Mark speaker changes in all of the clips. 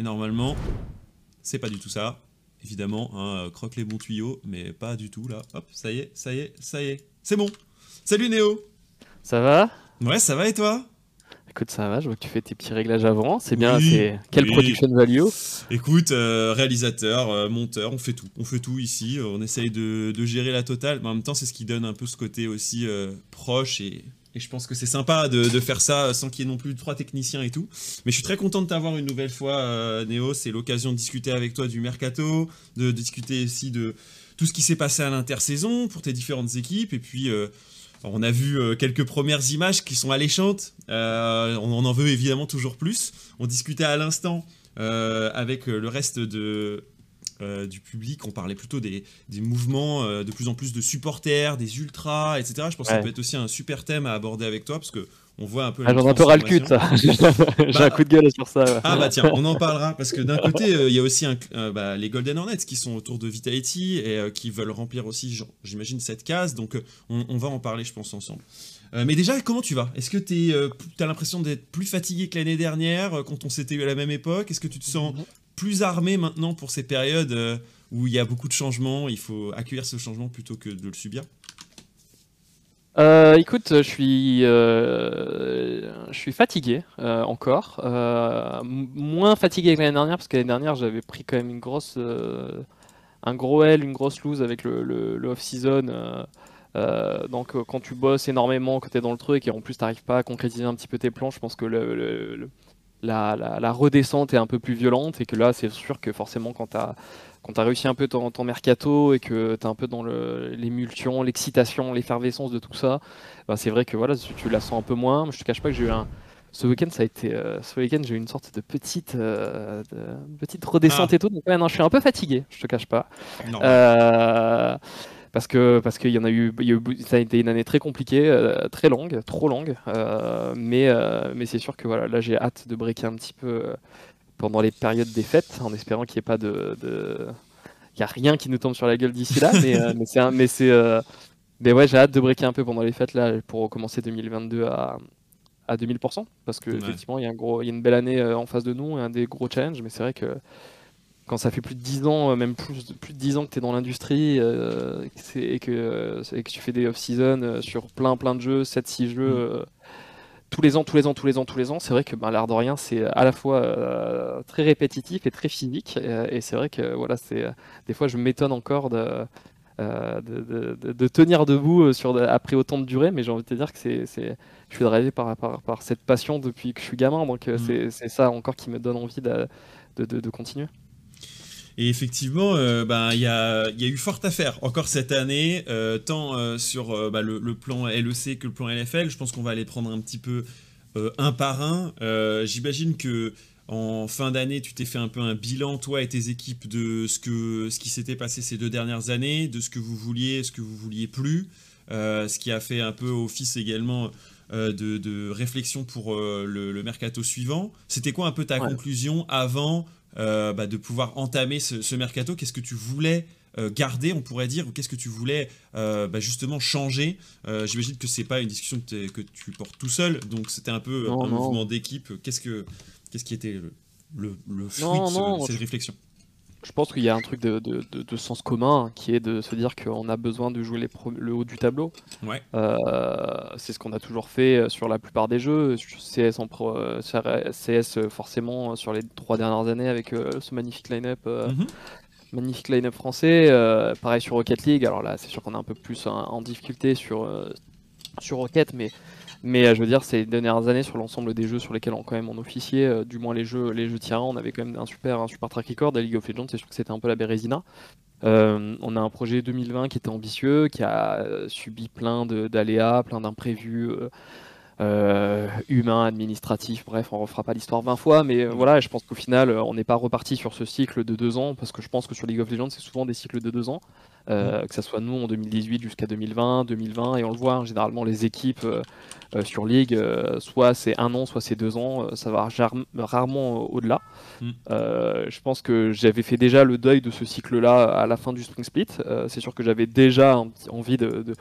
Speaker 1: Et normalement, c'est pas du tout ça. Évidemment, hein, euh, croque les bons tuyaux, mais pas du tout là. Hop, ça y est, ça y est, ça y est. C'est bon. Salut Néo
Speaker 2: Ça va?
Speaker 1: Ouais, ça va et toi?
Speaker 2: Écoute, ça va, je vois que tu fais tes petits réglages avant. C'est bien, c'est quelle production value?
Speaker 1: Écoute, euh, réalisateur, euh, monteur, on fait tout. On fait tout ici. On essaye de, gérer la totale. Mais en même temps, c'est ce qui donne un peu ce côté aussi proche et et je pense que c'est sympa de, faire ça sans qu'il y ait non plus trois techniciens et tout. Mais je suis très content de t'avoir une nouvelle fois, euh, Néo. C'est l'occasion de discuter avec toi du mercato, de discuter aussi de tout ce qui s'est passé à l'intersaison pour tes différentes équipes. Et puis, euh, on a vu euh, quelques premières images qui sont alléchantes. on, en veut évidemment toujours plus. On discutait à l'instant avec le reste de, euh, du public, on parlait plutôt des, mouvements euh, de plus en plus de supporters, des ultras, etc. Je pense que ça peut être aussi un super thème à aborder avec toi parce que on voit un peu.
Speaker 2: Ah, j'en ai un peu ras le cul, ça. J'ai un
Speaker 1: bah,
Speaker 2: coup de gueule sur ça.
Speaker 1: Ah bah tiens, on en parlera parce que d'un côté, euh, il y a aussi bah, les Golden Hornets qui sont autour de Vitality et qui veulent remplir aussi, j'imagine, cette case. Donc on, va en parler, je pense, ensemble. mais déjà, comment tu vas? Est-ce que tu as l'impression d'être plus fatigué que l'année dernière quand on s'était eu à la même époque? Est-ce que tu te sens plus armé maintenant pour ces périodes euh, où il y a beaucoup de changements, il faut accueillir ce changement plutôt que de le subir
Speaker 2: euh, écoute, je suis, euh, je suis fatigué encore, moins fatigué que l'année dernière parce que l'année dernière j'avais pris quand même une grosse, un gros L, une grosse lose avec le, off-season. donc quand tu bosses énormément, que tu es dans le truc et en plus tu n'arrives pas à concrétiser un petit peu tes plans, je pense que le la, redescente est un peu plus violente et que là, c'est sûr que forcément, quand tu as, réussi un peu ton, mercato et que tu es un peu dans l'émulsion, l'excitation, l'effervescence de tout ça, bah, c'est vrai que voilà, tu, la sens un peu moins. Je te cache pas que j'ai eu un. Ce week-end, ça a été. Euh, ce week-end, j'ai eu une sorte de petite, euh, petite redescente ah. et tout. Donc, je suis un peu fatigué, je te cache pas. Euh, parce que parce qu'il y en a eu, ça a été une année très compliquée, euh, très longue, trop longue. Euh, mais euh, mais c'est sûr que voilà, là j'ai hâte de breaker un petit peu pendant les périodes des fêtes, en espérant qu'il n'y ait pas de, il y a rien qui nous tombe sur la gueule d'ici là, mais mais c'est mais c'est mais ouais, j'ai hâte de breaker un peu pendant les fêtes là pour commencer 2022 à à 2000% parce que effectivement il y a un gros il y a une belle année en face de nous et un des gros challenges. Mais c'est vrai que quand ça fait plus de 10 ans, euh, même plus, plus de 10 ans que tu es dans l'industrie euh, et, que, euh, que tu fais des off-season sur plein plein de jeux, 7-6 jeux, mm. tous les ans, tous les ans, tous les ans, tous les ans, c'est vrai que ben, l'art de rien, c'est à la fois très répétitif et très physique. Et, c'est vrai que voilà, c'est des fois je m'étonne encore de, de, tenir debout sur, après autant de durée, mais j'ai envie de te dire que c'est, je suis drivé par, par, par, cette passion depuis que je suis gamin, donc mm. c'est, ça encore qui me donne envie de, de continuer.
Speaker 1: Et effectivement, euh, ben, il y, a, eu forte affaire encore cette année, euh, tant euh, sur bah, le, plan LEC que le plan LFL. Je pense qu'on va les prendre un petit peu un par un. J'imagine que en fin d'année, tu t'es fait un peu un bilan, toi et tes équipes, de ce, que, ce qui s'était passé ces deux dernières années, de ce que vous vouliez, ce que vous vouliez plus, ce qui a fait un peu office également de, réflexion pour le, mercato suivant. C'était quoi un peu ta conclusion avant euh, bah, de pouvoir entamer ce, mercato. Qu'est-ce que tu voulais euh, garder, on pourrait dire, ou qu'est-ce que tu voulais euh, bah, justement changer? J'imagine que c'est pas une discussion que, tu portes tout seul, donc c'était un peu un mouvement d'équipe. Qu'est-ce que qu'est-ce qui était le, le, fruit de, cette réflexion?
Speaker 2: Je pense qu'il y a un truc de, de, sens commun qui est de se dire qu'on a besoin de jouer les le haut du tableau.
Speaker 1: Ouais.
Speaker 2: Euh, c'est ce qu'on a toujours fait euh, sur la plupart des jeux. CS, en pro, CS euh, forcément sur les trois dernières années avec ce magnifique line-up. Mhm. Magnifique line-up français. pareil sur Rocket League. Alors là, c'est sûr qu'on est un peu plus en, difficulté sur, sur Rocket, mais mais euh, je veux dire, ces dernières années, sur l'ensemble des jeux sur lesquels on, quand même on officiait, euh, du moins les jeux, les jeux tirants, on avait quand même un super, un super track record. À League of Legends, c'est sûr que c'était un peu la Bérésina. Euh, on a un projet 2020 qui était ambitieux, qui a subi plein d'aléas, plein d'imprévus. Humains, administratifs, bref, on refera pas l'histoire 20 fois, mais voilà, je pense qu'au final, on n'est pas reparti sur ce cycle de deux ans, parce que je pense que sur League of Legends, c'est souvent des cycles de deux ans. Euh, que ce soit nous en 2018 jusqu'à 2020, 2020, et on le voit, hein, généralement les équipes euh, euh, sur Ligue, soit c'est un an, soit c'est deux ans, ça va rarement au-delà. Mm. je pense que j'avais fait déjà le deuil de ce cycle-là à la fin du Spring Split. c'est sûr que j'avais déjà envie de, de,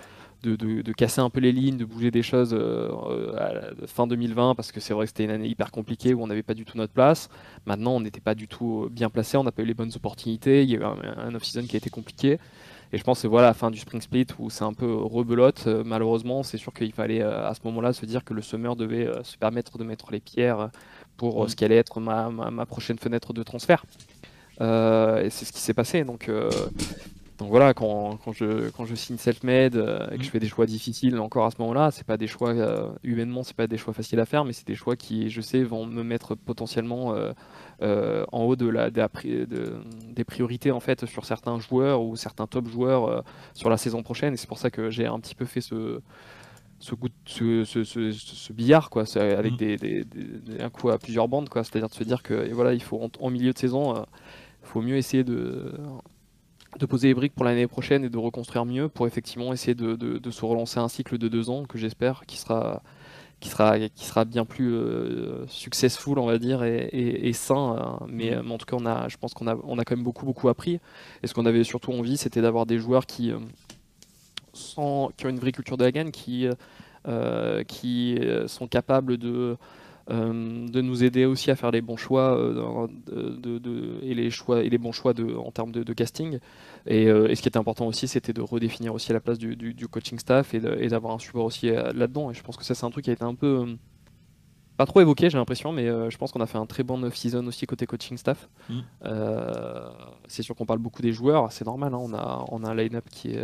Speaker 2: casser un peu les lignes, de bouger des choses à la fin 2020, parce que c'est vrai que c'était une année hyper compliquée où on n'avait pas du tout notre place. Maintenant, on n'était pas du tout bien placé, on n'a pas eu les bonnes opportunités, il y a eu un, off-season qui a été compliqué. Et je pense que voilà la fin du spring split où c'est un peu rebelote. malheureusement, c'est sûr qu'il fallait à ce moment-là se dire que le summer devait se permettre de mettre les pierres pour ce qui allait être ma, ma, prochaine fenêtre de transfert. et c'est ce qui s'est passé. Donc, donc voilà, quand, quand, je, quand je signe self-made euh, et que je mm. fais des choix difficiles encore à ce moment-là, c'est pas des choix euh, humainement, c'est pas des choix faciles à faire, mais c'est des choix qui, je sais, vont me mettre potentiellement euh, en haut de la, des priorités en fait sur certains joueurs ou certains top joueurs sur la saison prochaine. Et c'est pour ça que j'ai un petit peu fait ce ce, goût, ce, ce, ce, billard quoi avec mm. des, des, un coup à plusieurs bandes quoi c'est à dire de se dire que voilà il faut en, milieu de saison il faut mieux essayer de de poser les briques pour l'année prochaine et de reconstruire mieux pour effectivement essayer de, se relancer un cycle de deux ans que j'espère qui sera, qui, sera, qui sera bien plus euh, successful, on va dire, et, sain. Euh, mais, en tout cas, on a, je pense qu'on a, on a quand même beaucoup, beaucoup appris. Et ce qu'on avait surtout envie, c'était d'avoir des joueurs qui, euh, sans, qui ont une vraie culture de la gagne, qui, qui sont capables de de nous aider aussi à faire les bons choix euh, de, et les choix et les bons choix de, en termes de, casting. Euh, et, ce qui était important aussi, c'était de redéfinir aussi la place du, coaching staff et d'avoir un support aussi là-dedans. Et je pense que ça, c'est un truc qui a été un peu pas trop évoqué, j'ai l'impression, mais je pense qu'on a fait un très bon off-season aussi côté coaching staff. Mm. c'est sûr qu'on parle beaucoup des joueurs, c'est normal, hein, on, a, on a un line-up qui est,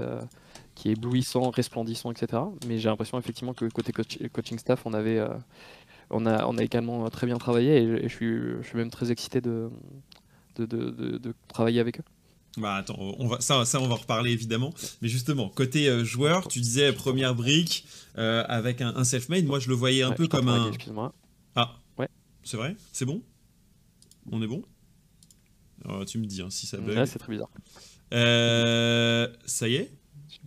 Speaker 2: qui est éblouissant, resplendissant, etc. Mais j'ai l'impression effectivement que côté coaching staff, on avait, on a, on a également très bien travaillé et, je, suis, je suis même très excité de, de, de, travailler avec eux.
Speaker 1: Bah attends, on va, ça, ça on va reparler évidemment. Mais justement, côté euh, joueur, tu disais première brique euh, avec un, self-made. Moi je le voyais un peu comme un.
Speaker 2: Excuse-moi.
Speaker 1: Ah, ouais. C'est vrai? C'est bon? On est bon? Oh, Tu me dis hein, si ça bug.
Speaker 2: C'est très bizarre.
Speaker 1: Euh, ça y est?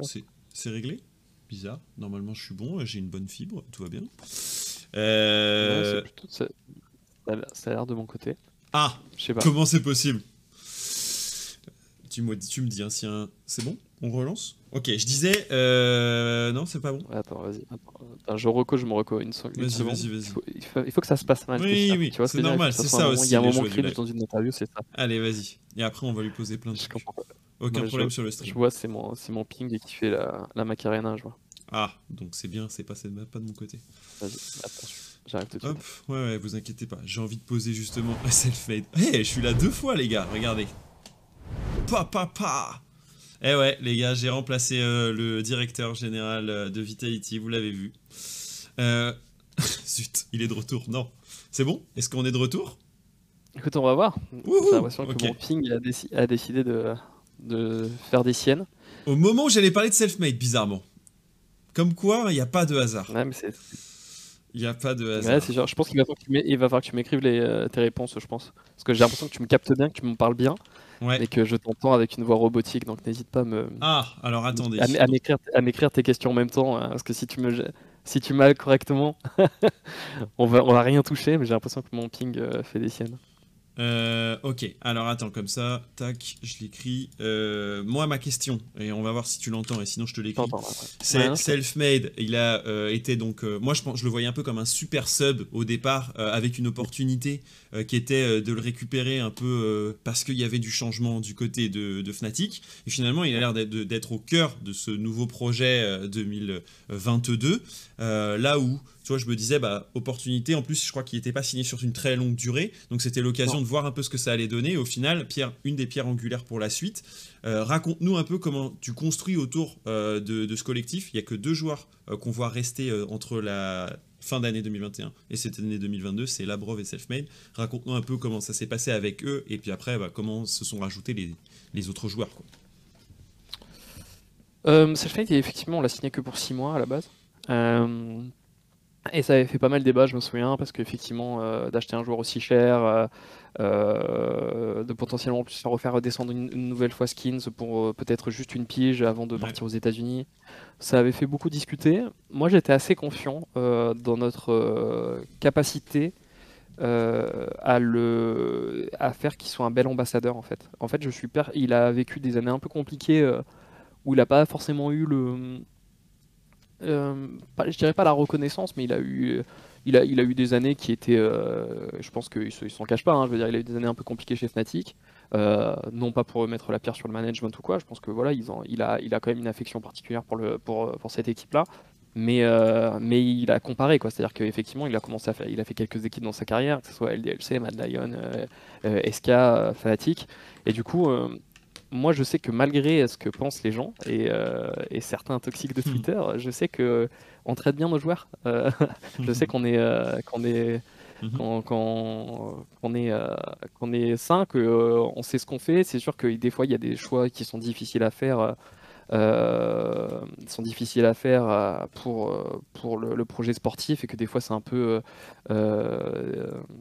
Speaker 1: C'est réglé? Bizarre. Normalement je suis bon, j'ai une bonne fibre, tout va bien.
Speaker 2: Euh... ça, a l'air de mon côté.
Speaker 1: Ah Comment c'est possible? Tu, tu me dis, hein, si un... c'est bon? On relance? Ok, je disais. Euh... Non, c'est pas bon.
Speaker 2: Attends, vas-y. je reco, je me reco une, seconde. Vas-y,
Speaker 1: vas-y, vas-y.
Speaker 2: Il, faut que ça se passe mal.
Speaker 1: Oui, oui, c'est normal, c'est ça aussi.
Speaker 2: Il y a un moment clé dans une interview, c'est ça.
Speaker 1: Allez, vas-y. Et après, on va lui poser plein de choses. Aucun problème sur le stream.
Speaker 2: Je vois, c'est mon, mon ping qui fait la, la Macarena, je vois.
Speaker 1: Ah, donc c'est bien, c'est passé de, pas de mon côté.
Speaker 2: J'arrive tout de
Speaker 1: Hop, ouais, ouais, vous inquiétez pas. J'ai envie de poser justement un self-fade. Hé, je suis là deux fois, les gars, regardez. Pa, pa, pa Eh ouais, les gars, j'ai remplacé euh, le directeur général euh, de Vitality, vous l'avez vu. Euh... Zut, il est de retour. Non. C'est bon Est-ce qu'on est de retour?
Speaker 2: Écoute, on va voir. J'ai l'impression que mon ping a, a décidé de, de faire des siennes.
Speaker 1: Au moment où j'allais parler de self-made, bizarrement. Comme quoi, il n'y a pas de hasard. Il n'y a pas de hasard.
Speaker 2: Ouais, c'est Je pense qu'il va falloir que tu m'écrives euh, tes réponses, je pense. Parce que j'ai l'impression que tu me captes bien, que tu me parles bien. Et que je t'entends avec une voix robotique, donc n'hésite pas à me.
Speaker 1: Ah, alors attendez.
Speaker 2: À, à m'écrire tes questions en même temps, hein, parce que si tu me si tu m'as correctement, on va on va rien toucher, mais j'ai l'impression que mon ping euh, fait des siennes.
Speaker 1: Euh, ok, alors attends, comme ça, tac, je l'écris. Euh, moi, ma question, et on va voir si tu l'entends, et sinon je te l'écris. C'est self-made. Il a euh, été donc. moi, je, pense, je le voyais un peu comme un super sub au départ, avec une opportunité qui était de le récupérer un peu parce qu'il y avait du changement du côté de, de Fnatic. Et finalement, il a l'air d'être au cœur de ce nouveau projet 2022. là où tu vois, je me disais, bah, opportunité. En plus, je crois qu'il n'était pas signé sur une très longue durée. Donc, c'était l'occasion de voir un peu ce que ça allait donner. au final, Pierre, une des pierres angulaires pour la suite. Euh, raconte-nous un peu comment tu construis autour euh, de, ce collectif. Il n'y a que deux joueurs euh, qu'on voit rester entre la fin d'année 2021 et cette année 2022, c'est Labrov et Selfmade. Raconte-nous un peu comment ça s'est passé avec eux et puis après, bah, comment se sont rajoutés les, autres joueurs. Quoi.
Speaker 2: Selfmade, effectivement, on l'a signé que pour 6 mois à la base. Et ça avait fait pas mal de débat, je me souviens, parce qu'effectivement, euh, d'acheter un joueur aussi cher, euh, euh, de potentiellement plus faire refaire redescendre une, nouvelle fois Skins pour peut-être juste une pige avant de partir aux États-Unis, ça avait fait beaucoup discuter. Moi, j'étais assez confiant dans notre capacité à, le, à faire qu'il soit un bel ambassadeur, en fait. En fait, je suis il a vécu des années un peu compliquées où il n'a pas forcément eu le je dirais pas la reconnaissance, mais il a eu il a, il a eu des années qui étaient, je pense qu'il s'en cache pas, hein, je veux dire, il a eu des années un peu compliquées chez Fnatic, non pas pour mettre la pierre sur le management ou quoi, je pense que voilà, il, a, il a quand même une affection particulière pour, le, pour, pour cette équipe-là, mais, euh, mais il a comparé, quoi. C'est-à-dire qu'effectivement, il a commencé à faire, il a fait quelques équipes dans sa carrière, que ce soit LDLC, Mad Lion, euh, euh, SK, Fanatic. Et du coup, moi, je sais que malgré ce que pensent les gens et, certains toxiques de hmm. Twitter, je sais que on traite bien nos joueurs. je sais qu'on est, qu'on est hmm. quand, on est, qu'on est sain, qu'on sait ce qu'on fait. C'est sûr que des fois, il y a des choix qui sont difficiles à faire euh, sont difficiles à faire euh, pour, euh, pour le, projet sportif et que des fois c'est un peu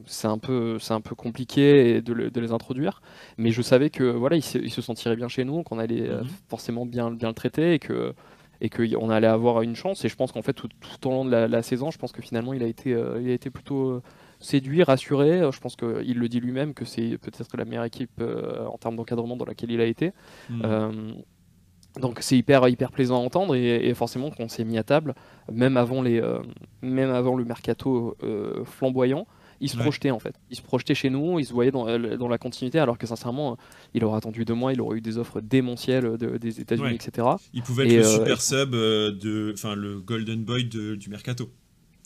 Speaker 2: c'est un peu c'est un peu compliqué de, de, les introduire mais je savais que voilà il se, se sentiraient bien chez nous qu'on allait mhm. forcément bien bien le traiter et que et qu'on allait avoir une chance et je pense qu'en fait tout, tout, au long de la, saison je pense que finalement il a été il a été plutôt séduit, rassuré. Je pense qu'il le dit lui-même que c'est peut-être la meilleure équipe en termes d'encadrement dans laquelle il a été. Mhm. Donc c'est hyper hyper plaisant à entendre et, forcément qu'on s'est mis à table, même avant les, euh, même avant le mercato euh, flamboyant, il se projetait en fait. Il se projetait chez nous, il se voyait dans, euh, dans, la continuité, alors que sincèrement, il aurait attendu deux mois, il aurait eu des offres démentielles des États-Unis, etc.
Speaker 1: Il pouvait être le super sub de, enfin le golden boy du mercato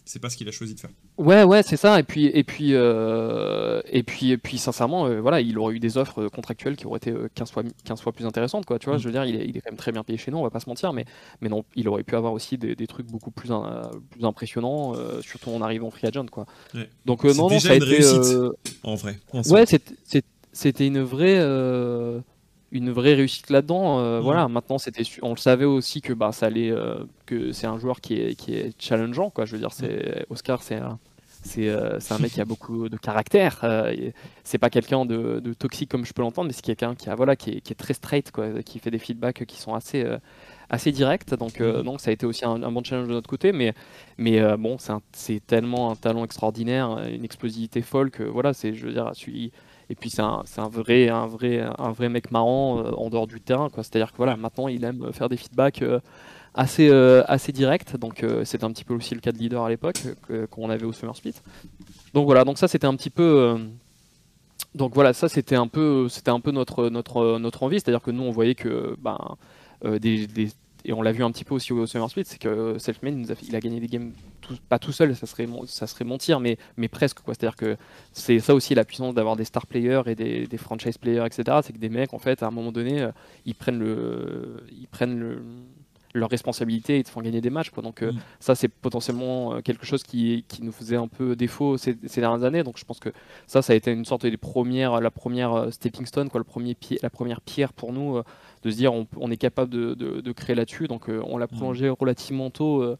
Speaker 1: c'est pas ce qu'il a choisi de faire.
Speaker 2: Ouais, ouais, c'est ça. Et puis, et puis, euh, et puis, et puis, sincèrement, euh, voilà, il aurait eu des offres contractuelles qui auraient été 15 euh, fois, 15 fois plus intéressantes, quoi. Tu vois, mm. je veux dire, il est, il est, quand même très bien payé chez nous, on va pas se mentir, mais, mais non, il aurait pu avoir aussi des, des trucs beaucoup plus, plus impressionnants, surtout en arrivant free agent, quoi.
Speaker 1: Donc, non, non, ça a été. Réussite, en vrai.
Speaker 2: ouais, c'était une vraie une vraie réussite là-dedans. Euh, mm. Voilà, maintenant c'était, on le savait aussi que bah ça allait, euh, que c'est un joueur qui est qui est challengeant quoi. Je veux dire, c'est mm. Oscar, c'est un, c'est, euh, c'est un mec qui a beaucoup de caractère. c'est pas quelqu'un de, de, toxique comme je peux l'entendre, mais c'est quelqu'un qui a voilà qui est, qui est, très straight quoi, qui fait des feedbacks qui sont assez assez directs. Donc mm. donc ça a été aussi un, bon challenge de notre côté, mais mais bon c'est, tellement un talent extraordinaire, une explosivité folle que voilà c'est je veux dire et puis c'est un, vrai, un, vrai, un vrai mec marrant euh, en dehors du terrain. C'est-à-dire que voilà, maintenant il aime faire des feedbacks euh, assez, euh, assez directs. Donc c'était un petit peu aussi le cas de leader à l'époque qu'on avait au Summer Split. Donc voilà, donc ça c'était un petit peu. donc voilà, ça c'était un peu, c'était un peu notre, notre, notre envie. C'est-à-dire que nous on voyait que ben, des, et on l'a vu un petit peu aussi au Summer Split, c'est que Selfmade, il a gagné des games, pas tout seul, ça serait, ça serait mentir, mais, mais presque. quoi. C'est-à-dire que c'est ça aussi la puissance d'avoir des star players et des, des franchise players, etc. C'est que des mecs, en fait, à un moment donné, euh, ils prennent, le, ils prennent le, leur responsabilité et te font gagner des matchs. Quoi. Donc euh, mm. ça, c'est potentiellement euh, quelque chose qui, qui, nous faisait un peu défaut ces, ces, dernières années. Donc je pense que ça, ça a été une sorte de premières, la première stepping stone, quoi, le premier la première pierre pour nous de se dire on, est capable de, créer là-dessus. Donc euh, on l'a prolongé relativement tôt euh,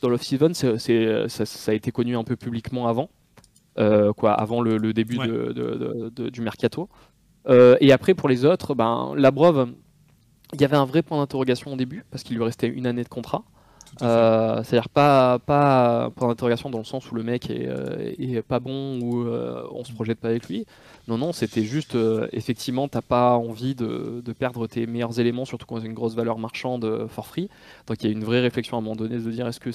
Speaker 2: dans l'off-season. C'est, ça, a été connu un peu publiquement avant, euh, quoi, avant le, début du mercato. et après pour les autres, ben, Labrov, il y avait un vrai point d'interrogation au début parce qu'il lui restait une année de contrat. C'est-à-dire pas, pas point d'interrogation dans le sens où le mec est, est pas bon ou on se projette pas avec lui. Non, non, c'était juste, euh, effectivement, t'as pas envie de, perdre tes meilleurs éléments, surtout quand a une grosse valeur marchande euh, for free. Donc il y a une vraie réflexion à un moment donné de dire est-ce que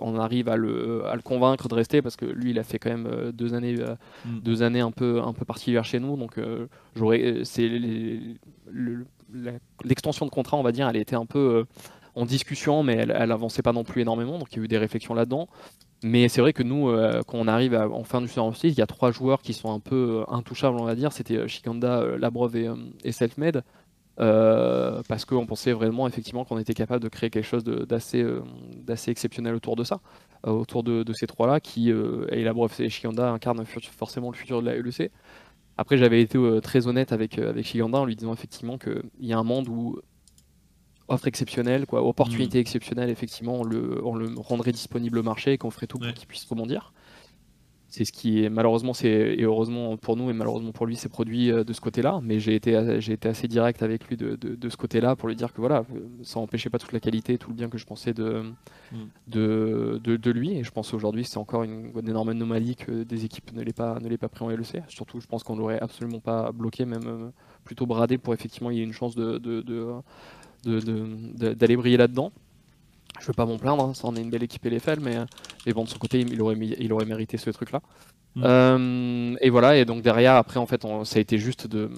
Speaker 2: on arrive à le, convaincre de rester? Parce que lui il a fait quand même euh, deux années, mm. deux années un peu, un peu particulières chez nous. Donc j'aurais, c'est l'extension de contrat, on va dire, elle était un peu en discussion, mais elle, elle avançait pas non plus énormément. Donc il y a eu des réflexions là-dedans. Mais c'est vrai que nous, euh, quand on arrive en fin du Summer il y a trois joueurs qui sont un peu euh, intouchables, on va dire. C'était euh, Shikanda, Labrov et, et Selfmade. parce qu'on pensait vraiment effectivement qu'on était capable de créer quelque chose d'assez exceptionnel autour de ça, autour de, ces trois-là, qui, et Labrov et Shikanda incarnent forcément le futur de la LEC. Après, j'avais été très honnête avec, avec Shikanda en lui disant effectivement qu'il y a un monde où offre exceptionnelle, quoi, opportunité mm. exceptionnelle, effectivement, on le, on le rendrait disponible au marché et qu'on ferait tout pour qu'il puisse rebondir. C'est ce qui est malheureusement, c'est et heureusement pour nous et malheureusement pour lui, c'est produit euh, de ce côté-là. Mais j'ai été, j'ai été assez direct avec lui de, de, ce côté-là pour lui dire que voilà, ça n'empêchait pas toute la qualité, tout le bien que je pensais de, mm. de, de, lui. Et je pense aujourd'hui, c'est encore une, énorme anomalie que des équipes ne l'aient pas, ne pas pris en LEC. Surtout, je pense qu'on l'aurait absolument pas bloqué, même euh, plutôt bradé pour effectivement il y ait une chance de, d'aller briller là-dedans. je veux pas m'en plaindre, hein, ça en est une belle équipe LFL, mais, mais bon, de son côté, il aurait, il aurait mérité ce truc-là. Mm. Euh, et voilà, et donc derrière, après, en fait, ça a été juste de,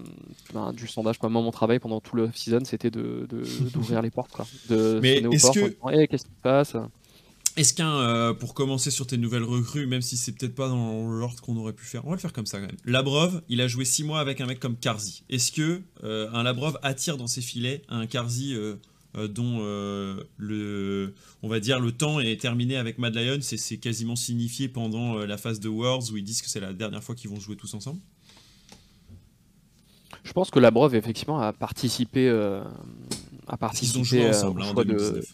Speaker 2: ben, du sondage. Moi, mon travail pendant tout le season, c'était d'ouvrir de, d'ouvrir les portes. Quoi. De
Speaker 1: Mais est-ce que.
Speaker 2: Eh, qu'est-ce qui se passe?
Speaker 1: Est-ce qu'un, euh, pour commencer sur tes nouvelles recrues, même si c'est peut-être pas dans l'ordre qu'on aurait pu faire, on va le faire comme ça quand même. Labrov, il a joué 6 mois avec un mec comme Karzi. Est-ce que euh, un Labrov attire dans ses filets un Karzi euh, dont euh, le, on va dire le temps est terminé avec Mad Lions et c'est quasiment signifié pendant euh, la phase de Worlds où ils disent que c'est la dernière fois qu'ils vont jouer tous ensemble?
Speaker 2: Je pense que Labrov effectivement a participé, à participer
Speaker 1: ils ont joué ensemble hein, en 2019.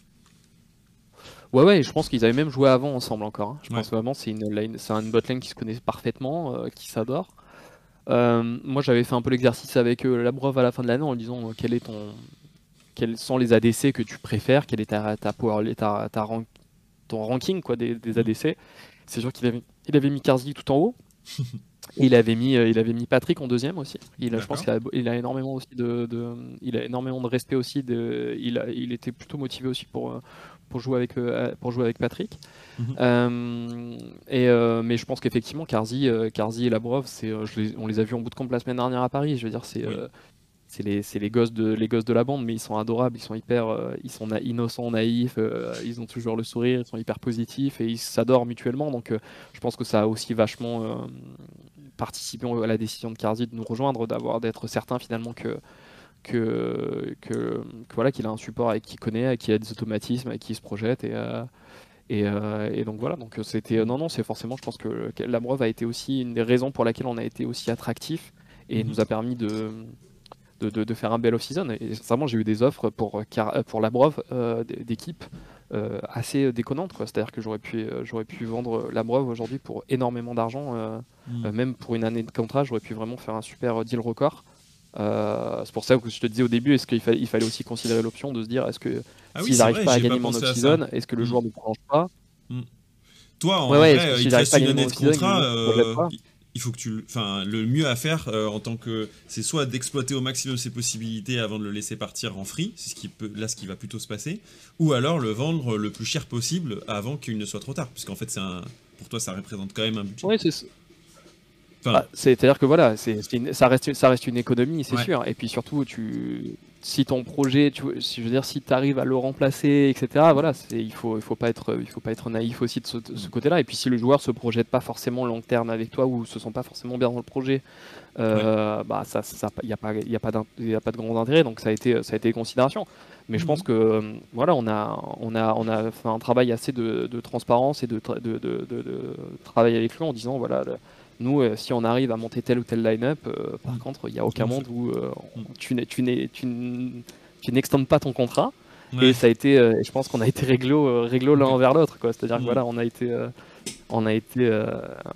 Speaker 2: Ouais, ouais, je pense qu'ils avaient même joué avant ensemble encore. Hein. Je pense vraiment c'est une, c'est une botlane qui se connaît parfaitement, qui s'adore. moi, j'avais fait un peu l'exercice avec Labrov à la fin de l'année en lui disant quel est ton, quels sont les ADC que tu préfères, quel est ta, ta, power, ta, ta ton ranking quoi, des, des ADC. C'est sûr qu'il avait, il avait mis Karzi tout en haut. Et il avait mis, euh, il avait mis Patrick en deuxième aussi. Il a, je pense qu'il a, il a énormément aussi de, de, il a énormément de respect aussi. De, il, a, il était plutôt motivé aussi pour, euh, pour jouer avec, euh, pour jouer avec Patrick. Mhm. et, mais je pense qu'effectivement, Karzi et Labrov, c'est, on les a vus en bout de camp la semaine dernière à Paris. Je veux dire, c'est, c'est les, les, gosses de, les gosses de la bande, mais ils sont adorables, ils sont hyper euh, ils sont innocents, naïfs, euh, ils ont toujours le sourire, ils sont hyper positifs et ils s'adorent mutuellement. Donc euh, je pense que ça a aussi vachement participé à la décision de Karzi de nous rejoindre, d'avoir d'être certain finalement que, que, que, voilà, qu'il a un support avec qui connaît, qu'il a des automatismes, avec qui il se projette. Et, et, et, donc voilà, donc c'était non non, c'est forcément, je pense que la Breuve a été aussi une des raisons pour laquelle on a été aussi attractif et mhm. nous a permis de de, faire un bel off-season. Et sincèrement, j'ai eu des offres pour, euh, pour la Brove euh, d'équipe euh, assez déconnantes. C'est-à-dire que j'aurais pu, j'aurais pu vendre la Brove aujourd'hui pour énormément d'argent. Mm. même pour une année de contrat, j'aurais pu vraiment faire un super deal record. C'est pour ça que je te disais au début, est-ce qu'il fallait, aussi considérer l'option de se dire, est-ce que ah s'ils n'arrivent pas à gagner mon off-season, est-ce que le mm. joueur ne prolonge pas
Speaker 1: mm. Toi, en vrai, il te reste une année de contrat il faut que tu, enfin, le mieux à faire euh, en tant que, c'est soit d'exploiter au maximum ses possibilités avant de le laisser partir en free, c'est ce qui peut, là, ce qui va plutôt se passer, ou alors le vendre le plus cher possible avant qu'il ne soit trop tard, puisqu'en fait, c'est un, pour toi, ça représente quand même un budget.
Speaker 2: Oui, c'est bah, C'est-à-dire que voilà, c'est, ça, reste, ça reste une économie, c'est sûr. Et puis surtout, tu, si ton projet, tu, si, je veux dire, si tu arrives à le remplacer, etc., voilà, il faut, il faut pas être, il faut pas être naïf aussi de ce, côté-là. Et puis si le joueur se projette pas forcément long terme avec toi ou se sent pas forcément bien dans le projet, euh, bah ça, il n'y a pas, a pas, a pas de grand intérêt. Donc ça a été, ça a été considération. Mais je mhm. pense que voilà, on a, on a, on a fait un travail assez de, transparence et de, de, de, travail avec lui en disant voilà. Nous, euh, si on arrive à monter tel ou tel line-up, euh, par mm. contre, il n'y a aucun monde où euh, mm. tu, n'extendes pas ton contrat. Et ça a été, je pense qu'on a été réglo, réglo l'un envers l'autre. C'est-à-dire que mm. voilà, on a été, on a été,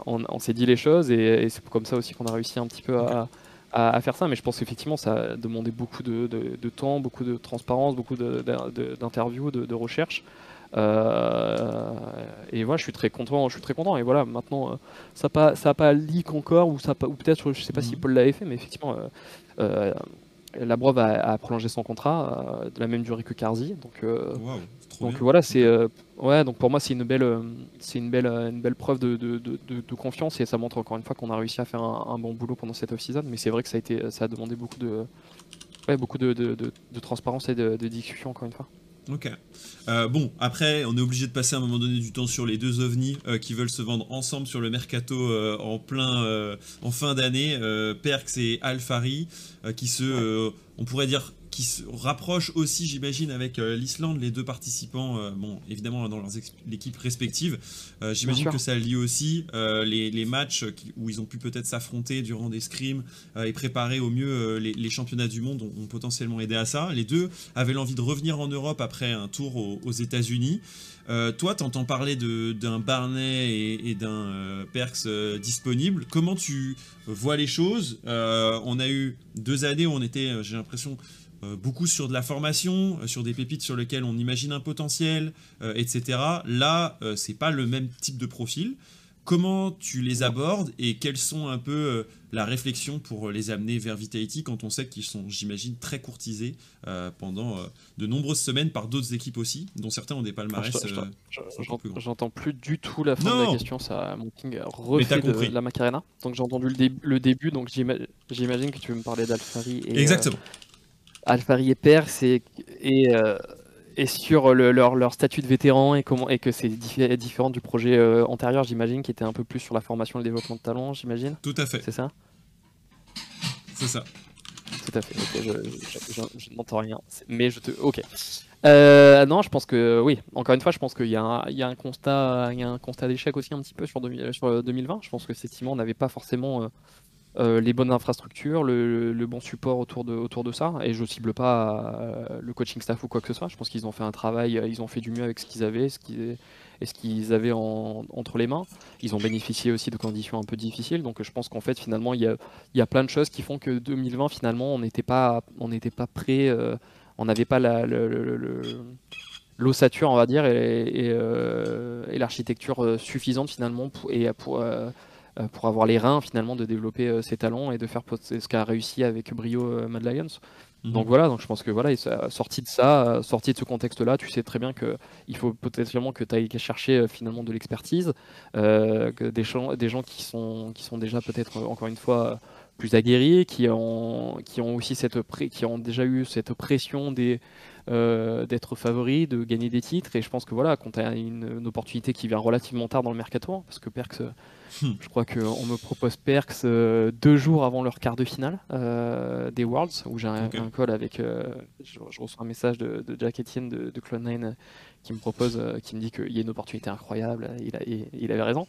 Speaker 2: on, s'est dit les choses et, c'est comme ça aussi qu'on a réussi un petit peu à, faire ça. Mais je pense qu'effectivement, ça a demandé beaucoup de, temps, beaucoup de transparence, beaucoup d'interviews, de, de, recherche. Euh, et voilà, je suis très content, je suis très content. Et voilà, maintenant, euh, ça n'a pas, ça a pas leak encore, ou, ça ou peut-être, je sais pas si mhm. Paul l'avait fait, mais effectivement, euh, la Brove a, prolongé son contrat de la même durée que Karzi. Donc, donc voilà, c'est ouais. Donc pour moi, c'est une belle, c'est une belle, une belle preuve de, de, de, confiance et ça montre encore une fois qu'on a réussi à faire un, bon boulot pendant cette off-season. Mais c'est vrai que ça a été, ça a demandé beaucoup de, ouais, beaucoup de, transparence et de, discussion encore une fois.
Speaker 1: Ok. Euh, bon, après, on est obligé de passer à un moment donné du temps sur les deux ovnis euh, qui veulent se vendre ensemble sur le mercato euh, en plein, en fin d'année, Perks et Alfari, qui se, on pourrait dire, qui se rapprochent aussi, j'imagine, avec euh, l'Islande, les deux participants, euh, bon, évidemment dans leurs équipes respectives. Euh, j'imagine que ça lie aussi les, matchs où ils ont pu peut-être s'affronter durant des scrims et préparer au mieux les, championnats du monde ont, potentiellement aidé à ça. Les deux avaient l'envie de revenir en Europe après un tour aux, États-Unis. toi, tu entends parler d'un Barnet et, et d'un Perks disponible. Comment tu vois les choses? On a eu deux années où on était, j'ai l'impression, euh, beaucoup sur de la formation, euh, sur des pépites sur lesquelles on imagine un potentiel, euh, etc. Là, c'est pas le même type de profil. comment tu les abordes et quelles sont un peu la réflexion pour les amener vers Vitality quand on sait qu'ils sont, j'imagine, très courtisés euh, pendant euh, de nombreuses semaines par d'autres équipes aussi, dont certains ont des palmarès.
Speaker 2: Euh, j'entends plus du tout la fin de la question, ça mon king refait de la Macarena. Donc j'ai entendu le, début, donc j'imagine que tu veux me parler d'Alfari
Speaker 1: et. Exactement.
Speaker 2: Alfari et Pers et, et, sur leur, leur, statut de vétéran et, comment, et que c'est différent du projet antérieur, j'imagine, qui était un peu plus sur la formation et le développement de talent, j'imagine.
Speaker 1: Tout à fait.
Speaker 2: C'est ça?
Speaker 1: C'est ça.
Speaker 2: Tout à fait. je, n'entends rien. Mais je te. Ok. Euh, non, je pense que oui. Encore une fois, je pense qu'il y, a un constat, il y a un constat d'échec aussi un petit peu sur, 2020. Je pense que effectivement, on n'avait pas forcément euh, euh, les bonnes infrastructures, le, bon support autour de, autour de ça. Et je cible pas le coaching staff ou quoi que ce soit. Je pense qu'ils ont fait un travail, ils ont fait du mieux avec ce qu'ils avaient, ce qu'ils et ce qu'ils avaient entre les mains. Ils ont bénéficié aussi de conditions un peu difficiles, donc je pense qu'en fait finalement il y a, plein de choses qui font que 2020 finalement on n'était pas pas prêt, euh, on n'avait pas l'ossature on va dire et, euh, l'architecture euh, suffisante finalement pour, et pour pour avoir les reins finalement de développer ses talents et de faire ce qu'a réussi avec brio Mad Lions. Mhm. Donc voilà, donc je pense que voilà, sorti de ça, sorti de ce contexte-là, tu sais très bien que il faut potentiellement que tu ailles chercher euh, finalement de l'expertise, euh, des gens, des gens qui sont qui sont déjà peut-être euh, encore une fois plus aguerris, qui ont qui ont aussi cette qui ont déjà eu cette pression des d'être favoris, de gagner des titres. Et je pense que voilà, quand tu as une, opportunité qui vient relativement tard dans le mercato, hein, parce que Perks. Je crois qu'on me propose Perks euh, deux jours avant leur quart de finale euh, des Worlds, où j'ai un, call avec. Euh, je, reçois un message de, Jack Etienne de, de Clone9 qui me propose, qui me dit qu'il y a une opportunité incroyable. Il, a, il, avait raison.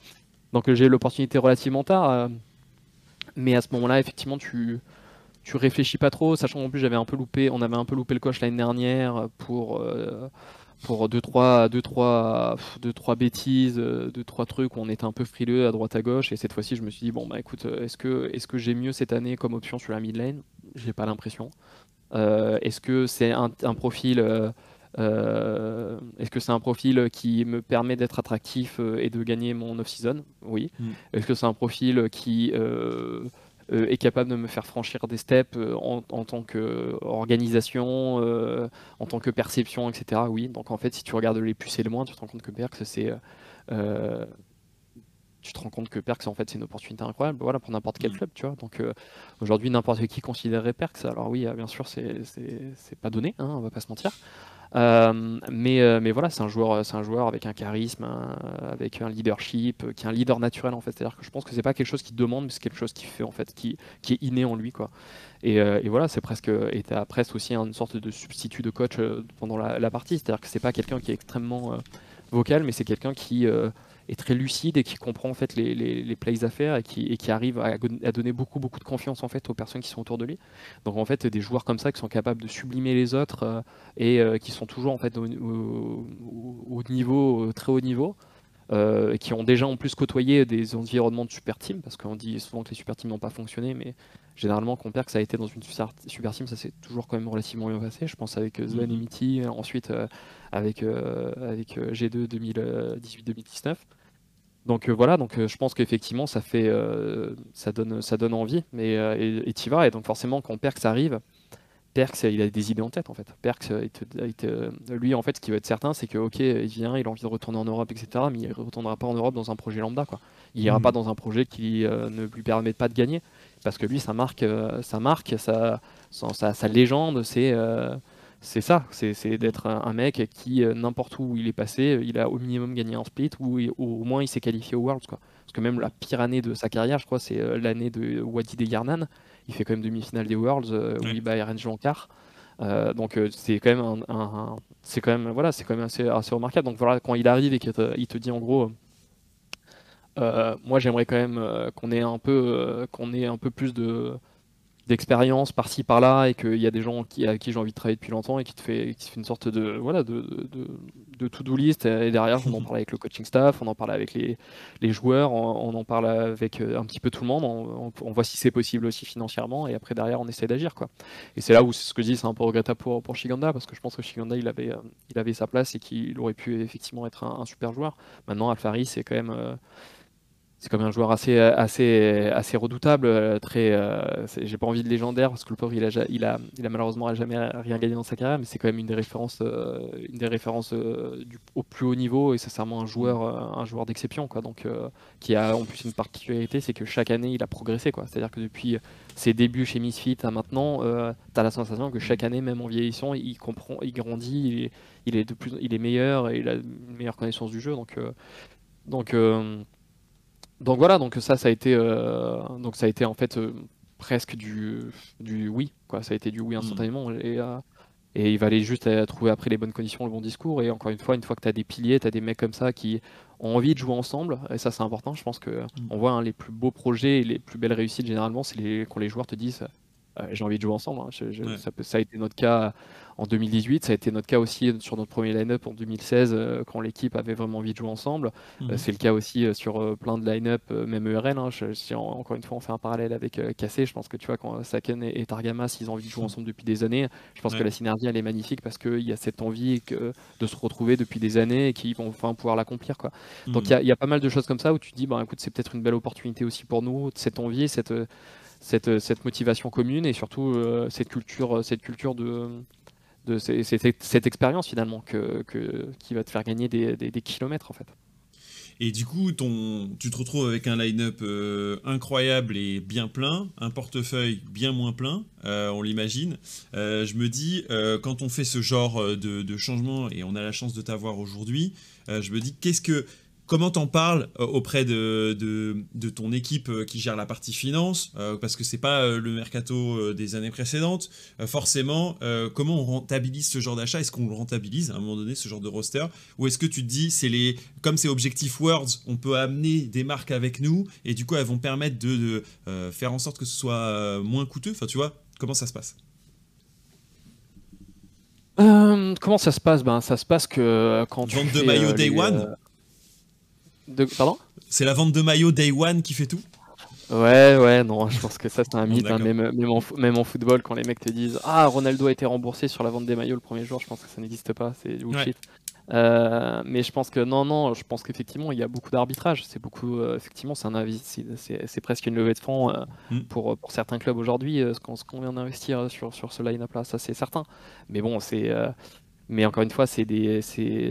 Speaker 2: Donc j'ai l'opportunité relativement tard. mais à ce moment-là, effectivement, tu tu réfléchis pas trop, sachant qu'en plus j'avais un peu loupé, on avait un peu loupé le coche l'année dernière pour pour deux trois, deux, trois, deux, trois bêtises, euh, deux, trois trucs où on était un peu frileux à droite à gauche. Et cette fois-ci, je me suis dit, bon, bah écoute, euh, est-ce que, est-ce que j'ai mieux cette année comme option sur la mid lane? J'ai pas l'impression. Euh, est-ce que c'est un, profil. est-ce que c'est un profil qui me permet d'être attractif et de gagner mon off-season? Oui. Mm. Est-ce que c'est un profil qui euh, est capable de me faire franchir des steps euh, en, tant qu'organisation, euh, en tant que perception, etc. Oui, donc en fait, si tu regardes les plus et le moins, tu te rends compte que Perks, c'est tu te rends compte que Perks en fait c'est une opportunité incroyable voilà pour n'importe quel mm. club tu vois donc aujourd'hui n'importe qui considérerait Perks alors oui bien sûr c'est pas donné hein, on va pas se mentir euh, mais, euh, mais voilà, c'est un joueur, avec un charisme, avec un leadership, euh, qui est un leader naturel en fait. C'est-à-dire que je pense que c'est pas quelque chose qui demande, mais c'est quelque chose qui fait en fait, qui, est inné en lui. Et, voilà, c'est presque, et presque aussi une sorte de substitut de coach pendant la, la partie. C'est-à-dire que c'est pas quelqu'un qui est extrêmement vocal, mais c'est quelqu'un qui est très lucide et qui comprend en fait les, les, plays à faire et qui, et qui arrive à, donner beaucoup beaucoup de confiance en fait aux personnes qui sont autour de lui. Donc en fait des joueurs comme ça qui sont capables de sublimer les autres euh, et euh, qui sont toujours en fait au, au, niveau très haut niveau. Euh, qui ont déjà en plus côtoyé des environnements de super team, parce qu'on dit souvent que les super teams n'ont pas fonctionné, mais généralement quand perd que ça a été dans une super team, ça s'est toujours quand même relativement bien passé. Je pense avec Zone et Mitty, ensuite avec, avec G2 2018-2019. Donc euh, voilà, donc euh, je pense qu'effectivement ça fait, euh, ça donne, ça donne envie, mais et tu vas et donc forcément quand Perks arrive, Perks il a des idées en tête en fait. Perks, lui en fait ce qui va être certain c'est que ok il vient, il a envie de retourner en Europe etc, mais il ne retournera pas en Europe dans un projet lambda quoi. Il ira mmh. pas dans un projet qui ne lui permet pas de gagner, parce que lui sa marque, sa marque, sa, sa, sa légende c'est c'est ça, c'est d'être un, mec qui, euh, n'importe où il est passé, il a au minimum gagné un split ou, au moins il s'est qualifié au Worlds. Quoi. Parce que même la pire année de sa carrière, je crois, c'est euh, l'année de Wadi de Yarnan. Il fait quand même demi-finale des Worlds euh, où il bat RNG en quart. donc c'est quand même un, c'est quand même voilà c'est quand même assez, assez, remarquable donc voilà quand il arrive et qu'il te, il te dit en gros moi j'aimerais quand même qu'on ait un peu qu'on ait un peu plus de d'expérience par-ci par-là et qu'il y a des gens qui, à qui j'ai envie de travailler depuis longtemps et qui te fait, qui fait une sorte de voilà de, de to-do list et derrière on en parle avec le coaching staff, on en parle avec les, les joueurs, on, en parle avec euh, un petit peu tout le monde, on, voit si c'est possible aussi financièrement et après derrière on essaie d'agir quoi. Et c'est là où ce que je dis c'est un peu regrettable pour, pour Shiganda parce que je pense que Shiganda il avait, euh, il avait sa place et qu'il aurait pu effectivement être un, super joueur. Maintenant Alfari c'est quand même euh, c'est comme un joueur assez, assez, assez redoutable. Euh, très, euh, j'ai pas envie de légendaire parce que le pauvre, il a, il a, il a malheureusement jamais rien gagné dans sa carrière, mais c'est quand même une des références, euh, une des références au plus haut niveau et sincèrement un joueur, un joueur d'exception, quoi. Donc, qui a en plus une particularité, c'est que chaque année, il a progressé, quoi. C'est-à-dire que depuis ses débuts chez Misfit à maintenant, tu as la sensation que chaque année, même en vieillissant, il comprend, il grandit, il est, il est de plus, il est meilleur et il a une meilleure connaissance du jeu. Donc, donc donc voilà, donc ça, ça a été, euh, donc ça a été en fait euh, presque du, du oui, quoi. Ça a été du oui mm. instantanément. Et, euh, et il va aller juste trouver après les bonnes conditions, le bon discours. Et encore une fois, une fois que tu as des piliers, tu as des mecs comme ça qui ont envie de jouer ensemble. Et ça, c'est important. Je pense que mm. on voit hein, les plus beaux projets et les plus belles réussites généralement, c'est les, quand les joueurs te disent j'ai envie de jouer ensemble. Hein. ça, ça, a été notre cas en 2018. Ça a été notre cas aussi sur notre premier line-up en 2016 euh, quand l'équipe avait vraiment envie de jouer ensemble. Mhm. Euh, c'est le cas aussi euh, sur plein de line-up, même ERL. Hein. si encore une fois on fait un parallèle avec Cassé, je pense que tu vois quand Saken et, Targamas ils ont envie de jouer mhm. ensemble depuis des années, je pense que la synergie elle est magnifique parce qu'il y a cette envie que, de se retrouver depuis des années et qu'ils vont enfin pouvoir l'accomplir. Quoi. Donc mhm. il y, a pas mal de choses comme ça où tu te dis bah écoute c'est peut-être une belle opportunité aussi pour nous, cette envie, cette cette, cette, motivation commune et surtout cette culture, cette culture de, de cette, expérience finalement que, qui va te faire gagner des, kilomètres en fait.
Speaker 1: Et du coup, ton, tu te retrouves avec un line-up euh, incroyable et bien plein, un portefeuille bien moins plein, euh, on l'imagine. Euh, je me dis, quand on fait ce genre de, de, changement, et on a la chance de t'avoir aujourd'hui, je me dis, qu'est-ce que Comment t'en parles euh, auprès de, de, ton équipe euh, qui gère la partie finance euh, Parce que c'est pas le mercato des années précédentes. Forcément, comment on rentabilise ce genre d'achat? Est-ce qu'on le rentabilise à un moment donné, ce genre de roster? Ou est-ce que tu te dis, c'est les, comme c'est Objective Words, on peut amener des marques avec nous et du coup, elles vont permettre de, faire en sorte que ce soit moins coûteux? Enfin, tu vois, comment ça se passe?
Speaker 2: Comment ça se passe? Ben, ça se passe que quand
Speaker 1: tu vente de maillot Day One?
Speaker 2: Pardon
Speaker 1: C'est la vente de maillot Day One qui fait tout
Speaker 2: Ouais, ouais, non, je pense que ça c'est un mythe, hein, même, même, en, football, quand les mecs te disent Ah, Ronaldo a été remboursé sur la vente des maillots le premier jour, je pense que ça n'existe pas, c'est bullshit. Euh, mais je pense que non, non, je pense qu'effectivement il y a beaucoup d'arbitrage. C'est beaucoup, euh, effectivement, c'est un avis, c'est presque une levée de fonds euh, mm. pour, pour certains clubs aujourd'hui, ce qu'on vient d'investir sur, sur ce line-up là, ça c'est certain. Mais bon, c'est mais encore une fois, c'est des,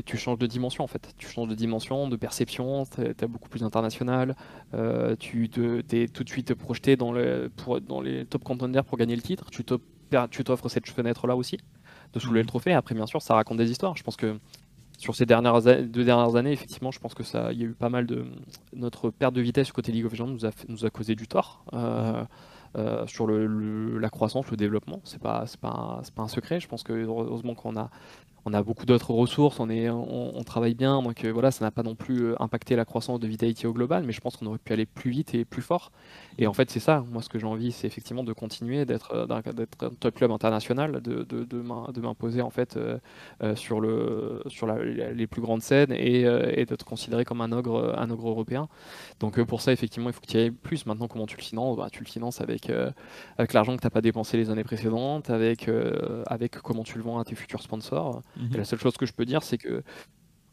Speaker 2: tu changes de dimension en fait. Tu changes de dimension, de perception, tu es, beaucoup plus international. Euh, tu es tout de suite projeté dans, le, pour, dans les top contenders pour gagner le titre. Tu t'offres cette fenêtre-là aussi de soulever le mhm. trophée. Après, bien sûr, ça raconte des histoires. Je pense que sur ces dernières deux dernières années, effectivement, je pense que ça, il y a eu pas mal de notre perte de vitesse côté League of Legends nous a, nous a causé du tort. Euh. Euh, sur le, la croissance, le développement. C'est pas, pas, pas, un secret. Je pense que heureusement qu'on a on a beaucoup d'autres ressources, on, est, on, travaille bien, donc euh, voilà, ça n'a pas non plus euh, impacté la croissance de Vitality au global, mais je pense qu'on aurait pu aller plus vite et plus fort. Et en fait, c'est ça, moi ce que j'ai envie, c'est effectivement de continuer d'être euh, un top club international, de, de, de m'imposer en fait sur, le, sur les plus grandes scènes et, et d'être considéré comme un ogre, un ogre européen. Donc pour ça, effectivement, il faut tu y ailles plus. Maintenant, comment tu le finances? Bah, Tu le finances avec, avec l'argent que tu n'as pas dépensé les années précédentes, avec, avec comment tu le vends à tes futurs sponsors. Et la seule chose que je peux dire, c'est que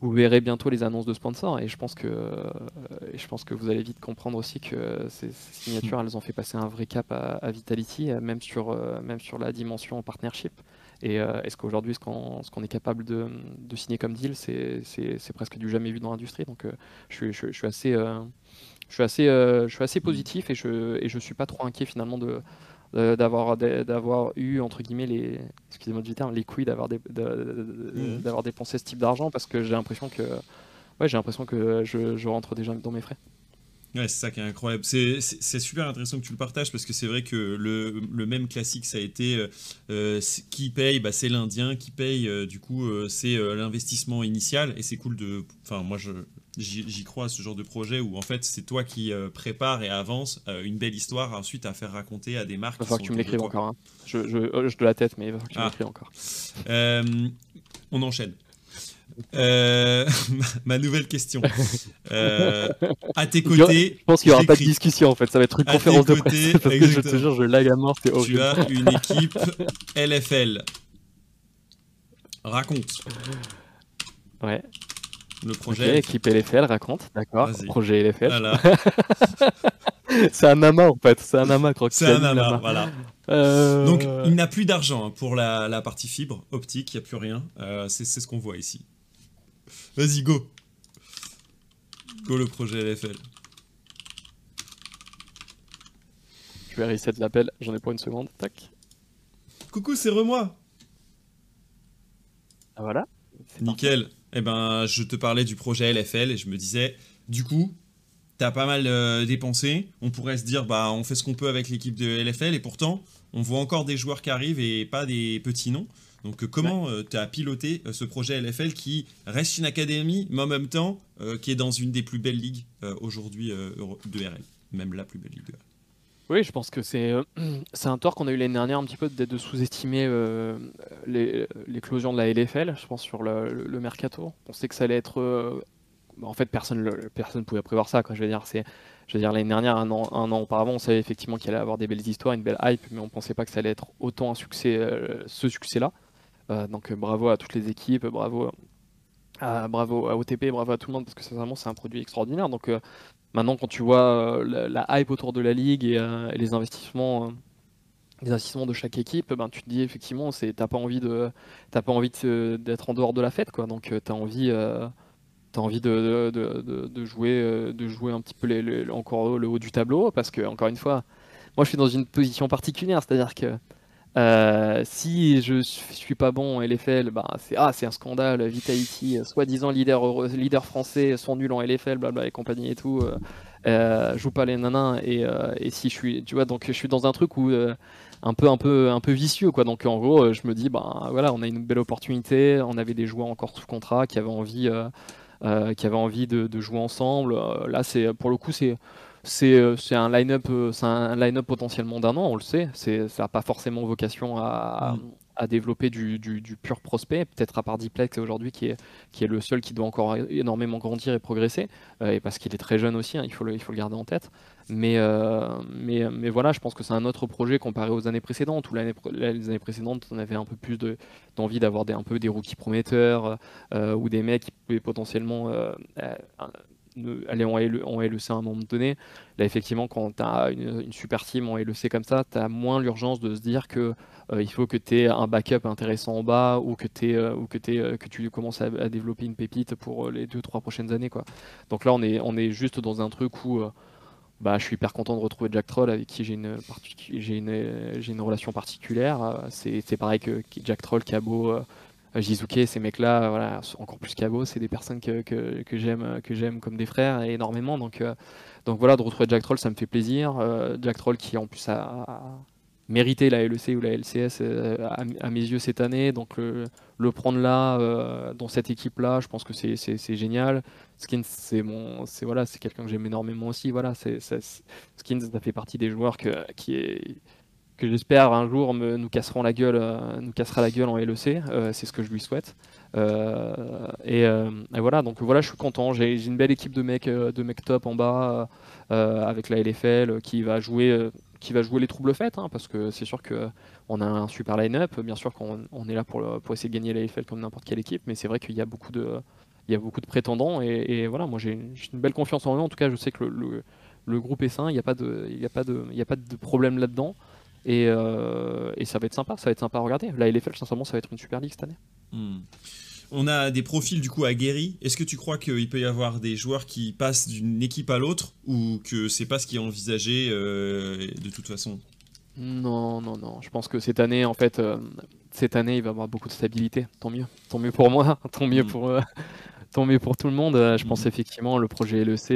Speaker 2: vous verrez bientôt les annonces de sponsors et je pense que, euh, je pense que vous allez vite comprendre aussi que ces, signatures, elles ont fait passer un vrai cap à, Vitality, euh, même sur, euh, même sur la dimension partnership. Et est-ce qu'aujourd'hui, ce qu'on est capable de, de, signer comme deal, c'est presque du jamais vu dans l'industrie. Donc je, je, je, suis assez, je, suis assez, je suis assez positif et je, et je suis pas trop inquiet finalement de d'avoir d'avoir eu entre guillemets les excusez-moi du terme les couilles d'avoir mmh. d'avoir dépensé ce type d'argent parce que j'ai l'impression que ouais j'ai l'impression que je, je, rentre déjà dans mes frais
Speaker 1: Ouais, c'est ça qui est incroyable. C'est super intéressant que tu le partages parce que c'est vrai que le, le, même classique, ça a été euh, euh, qui paye, bah, c'est l'Indien, qui paye, du coup, c'est l'investissement initial. Et c'est cool de. Enfin, moi, je, j'y crois à ce genre de projet où en fait c'est toi qui euh, prépare et avance euh, une belle histoire ensuite à faire raconter à des marques.
Speaker 2: Il va falloir que tu me l'écrives encore. Hein. Je, je, oh, je, de la tête, mais il va falloir que tu ah. l'écrives encore.
Speaker 1: Euh, on enchaîne. ma nouvelle question. à tes côtés.
Speaker 2: Je pense qu'il n'y aura pas de discussion en fait, ça va être une conférence de presse. Parce que je te jure, je lag à mort, c'est
Speaker 1: horrible. Tu as une équipe LFL. Raconte.
Speaker 2: Ouais.
Speaker 1: Le projet.
Speaker 2: équipe LFL, raconte, d'accord. Projet LFL.
Speaker 1: Voilà.
Speaker 2: c'est un amas en fait, c'est un amas
Speaker 1: C'est un amas, voilà. Euh, Donc il n'a plus d'argent hein, pour la, partie fibre optique, il n'y a plus rien. Euh, c'est ce qu'on voit ici. Vas-y, go. Go le projet LFL.
Speaker 2: Je vais reset l'appel, j'en ai pour une seconde, tac.
Speaker 1: Coucou, c'est Remoi.
Speaker 2: Ah voilà.
Speaker 1: Nickel. Eh ben, je te parlais du projet LFL et je me disais, du coup, t'as pas mal euh, dépensé. On pourrait se dire, bah, on fait ce qu'on peut avec l'équipe de LFL et pourtant, on voit encore des joueurs qui arrivent et pas des petits noms. Donc, euh, comment euh, tu as piloté ce projet LFL qui reste une académie, mais en même temps, qui est dans une des plus belles ligues aujourd'hui de RL, même la plus belle ligue de RL
Speaker 2: oui, je pense que c'est c'est un tort qu'on a eu l'année dernière un petit peu de sous-estimer l'éclosion de la LFL, je pense, sur le, mercato. On sait que ça allait être bah, en fait, personne ne personne pouvait prévoir ça. Quoi. Je veux dire, dire l'année dernière, un an, un an auparavant, on savait effectivement qu'il allait avoir des belles histoires, une belle hype, mais on pensait pas que ça allait être autant un succès, euh, ce succès-là. Euh, donc euh, bravo à toutes les équipes, bravo à, bravo à OTP, bravo à tout le monde, parce que sincèrement, c'est un produit extraordinaire. Donc maintenant, quand tu vois la, hype autour de la ligue et, les investissements les investissements de chaque équipe, ben, tu te dis effectivement, c'est, t'as pas envie de, t'as pas envie d'être en dehors de la fête, quoi. Donc, tu as envie, tu envie de, de, jouer, euh, de jouer un petit peu encore le haut du tableau, parce que, encore une fois, moi je suis dans une position particulière, c'est-à-dire que euh, si je suis pas bon LFL, bah, c'est ah, un scandale, Vitality, soi-disant leader, français, sont nuls en LFL, blabla et compagnie et tout, euh, joue pas les nanas, et, si je suis, tu vois, donc je suis dans un truc où un peu un peu un peu vicieux quoi donc en gros je me dis bah voilà on a une belle opportunité on avait des joueurs encore sous contrat qui avaient envie euh, qui avaient envie de, jouer ensemble. Euh, là, c'est pour le coup, c'est c'est euh, un line-up c'est un line-up potentiellement d'un an, on le sait. Ça n'a pas forcément vocation à, mm à développer du, pur prospect, peut-être à part Diplex aujourd'hui qui est, qui est le seul qui doit encore énormément grandir et progresser, euh, et parce qu'il est très jeune aussi, hein, il, faut le, il faut le garder en tête. Mais, euh, mais, mais voilà, je pense que c'est un autre projet comparé aux années précédentes, où les années précédentes, on avait un peu plus de, d'envie d'avoir des, un peu des rookies prometteurs, euh, ou des mecs qui pouvaient potentiellement aller en, LEC à un moment donné. Là, effectivement, quand tu as une, super team en LEC comme ça, tu as moins l'urgence de se dire que euh, il faut que tu aies un backup intéressant en bas ou que, euh, ou que, euh, que tu commences à, développer une pépite pour les 2-3 prochaines années. Quoi. Donc là, on est, on est juste dans un truc où bah, je suis hyper content de retrouver Jack Troll avec qui j'ai une, j'ai une, une, relation particulière. C'est pareil que Jack Troll, Cabo. Jizuke, ces mecs-là, voilà, encore plus Cabo, c'est des personnes que, j'aime, que j'aime comme des frères énormément. Donc, donc voilà, de retrouver Jack Troll, ça me fait plaisir. Jack Troll qui en plus a, mérité la LEC ou la LCS euh, à, mes yeux cette année. Donc le, prendre là, euh, dans cette équipe-là, je pense que c'est génial. Skins, c'est mon, c'est voilà, c'est quelqu'un que j'aime énormément aussi. Voilà, c'est Skins, ça fait partie des joueurs qui est que j'espère un jour nous casseront la gueule, euh, nous cassera la gueule en LEC. c'est ce que je lui souhaite. Et, et, voilà, donc voilà, je suis content. J'ai une belle équipe de mecs, de mecs top en bas avec la LFL qui va jouer qui va jouer les troubles faites, hein, parce que c'est sûr qu'on a un super line-up. Bien sûr qu'on on est là pour, essayer de gagner la LFL comme n'importe quelle équipe, mais c'est vrai qu'il y a beaucoup de, il y a beaucoup de prétendants. Et, voilà, moi j'ai une belle confiance en eux. En tout cas, je sais que le, le, groupe est sain, il n'y a, pas de, il y a, pas de, il y a pas de problème là-dedans. Et, euh, et, ça va être sympa, ça va être sympa à regarder. La LFL, sincèrement, ça va être une super ligue cette année.
Speaker 1: Hmm. On a des profils du coup aguerris. Est-ce que tu crois qu'il peut y avoir des joueurs qui passent d'une équipe à l'autre ou que c'est pas ce qui est envisagé euh, de toute façon?
Speaker 2: Non, non, non. Je pense que cette année, en fait, euh, cette année, il va y avoir beaucoup de stabilité. Tant mieux. Tant mieux pour moi. Tant mieux mm. pour, tant mieux pour tout le monde. Je pense mm. effectivement le projet LEC.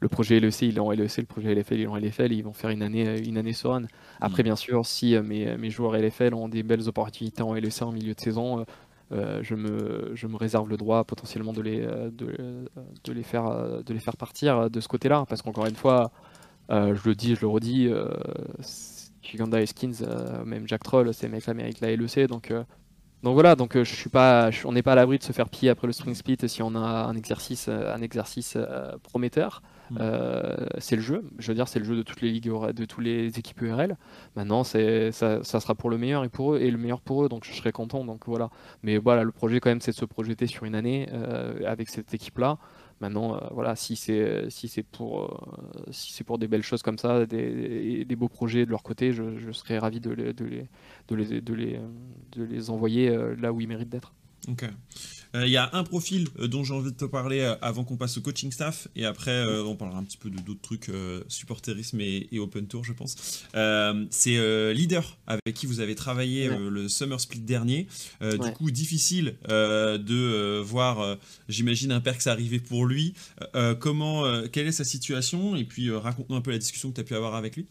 Speaker 2: Le projet LEC, il est en LEC, le projet LFL, il est en LFL, ils vont faire une année, une année sereine. Après, mm. bien sûr, si mes, mes, joueurs LFL ont des belles opportunités en LEC en milieu de saison, euh, je, me, je me réserve le droit potentiellement de les, euh, de, de les, faire, euh, de les faire partir de ce côté-là. Parce qu'encore une fois, je le dis, je le redis, Giganda et Skins, même Jack Troll, ces mecs-là méritent la LEC. Donc donc voilà, donc je suis pas, on n'est pas à l'abri de se faire piller après le spring split si on a un exercice, un exercice prometteur. Mm. c'est le jeu, je veux dire, c'est le jeu de toutes les ligues, de toutes les équipes URL. Maintenant, ça, sera pour le meilleur et pour eux et le meilleur pour eux, donc je serai content. Donc voilà. Mais voilà, le projet quand même, c'est de se projeter sur une année avec cette équipe-là. Maintenant, euh, voilà, si c'est pour euh, des belles choses comme ça, des, des beaux projets de leur côté, je, serais ravi de les, envoyer euh, là où ils méritent d'être.
Speaker 1: Ok. Il y a un profil dont j'ai envie de te parler avant qu'on passe au coaching staff et après on parlera un petit peu de d'autres trucs supporterisme et, open tour je pense. c'est leader avec qui vous avez travaillé le summer split dernier. Du coup difficile de voir, j'imagine un perks arriver pour lui. comment, quelle est sa situation? Et puis raconte-nous un peu la discussion que tu as pu avoir avec lui.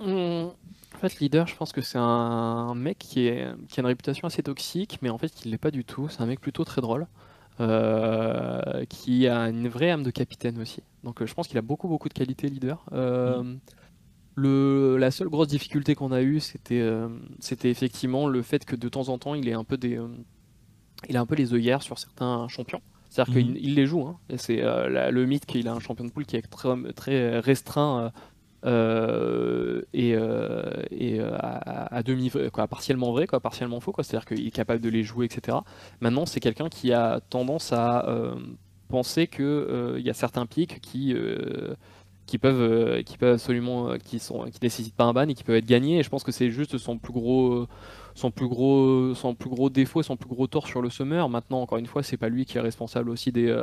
Speaker 2: Mmh. En fait, leader, je pense que c'est un mec qui, est, qui a une réputation assez toxique, mais en fait, ne l'est pas du tout. C'est un mec plutôt très drôle, euh, qui a une vraie âme de capitaine aussi. Donc, euh, je pense qu'il a beaucoup, beaucoup de qualités leader. Euh, le, la seule grosse difficulté qu'on a eue, c'était, c'était effectivement le fait que de temps en temps, il est un peu des, il a un peu les œillères sur certains champions. C'est-à-dire mm. qu'il les joue. Hein. C'est le mythe qu'il a un champion de poule qui est très, très restreint euh, et, euh, et euh, à, demi quoi, partiellement vrai, quoi, partiellement faux, quoi. C'est-à-dire qu'il est capable de les jouer, etc. Maintenant, c'est quelqu'un qui a tendance à penser que il y a certains pics qui qui peuvent qui peuvent absolument qui sont qui nécessitent pas un ban et qui peuvent être gagnés et je pense que c'est juste son plus gros son plus gros son plus gros défaut son plus gros tort sur le summer maintenant encore une fois c'est pas lui qui est responsable aussi des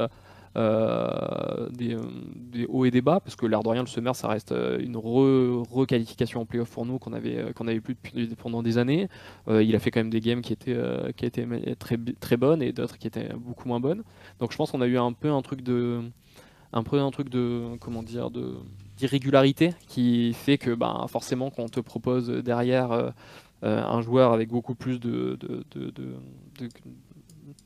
Speaker 2: euh, des, des, hauts et des bas, parce que l'air de rien, le Summer, ça reste euh, une requalification en playoff pour nous qu'on avait, euh, plus depuis, pendant des années. il a fait quand même des games qui étaient, qui étaient très, très bonnes et d'autres qui étaient beaucoup moins bonnes. Donc je pense qu'on a eu un peu un truc de un peu un truc de comment dire d'irrégularité qui fait que bah, forcément quand on te propose derrière un joueur avec beaucoup plus de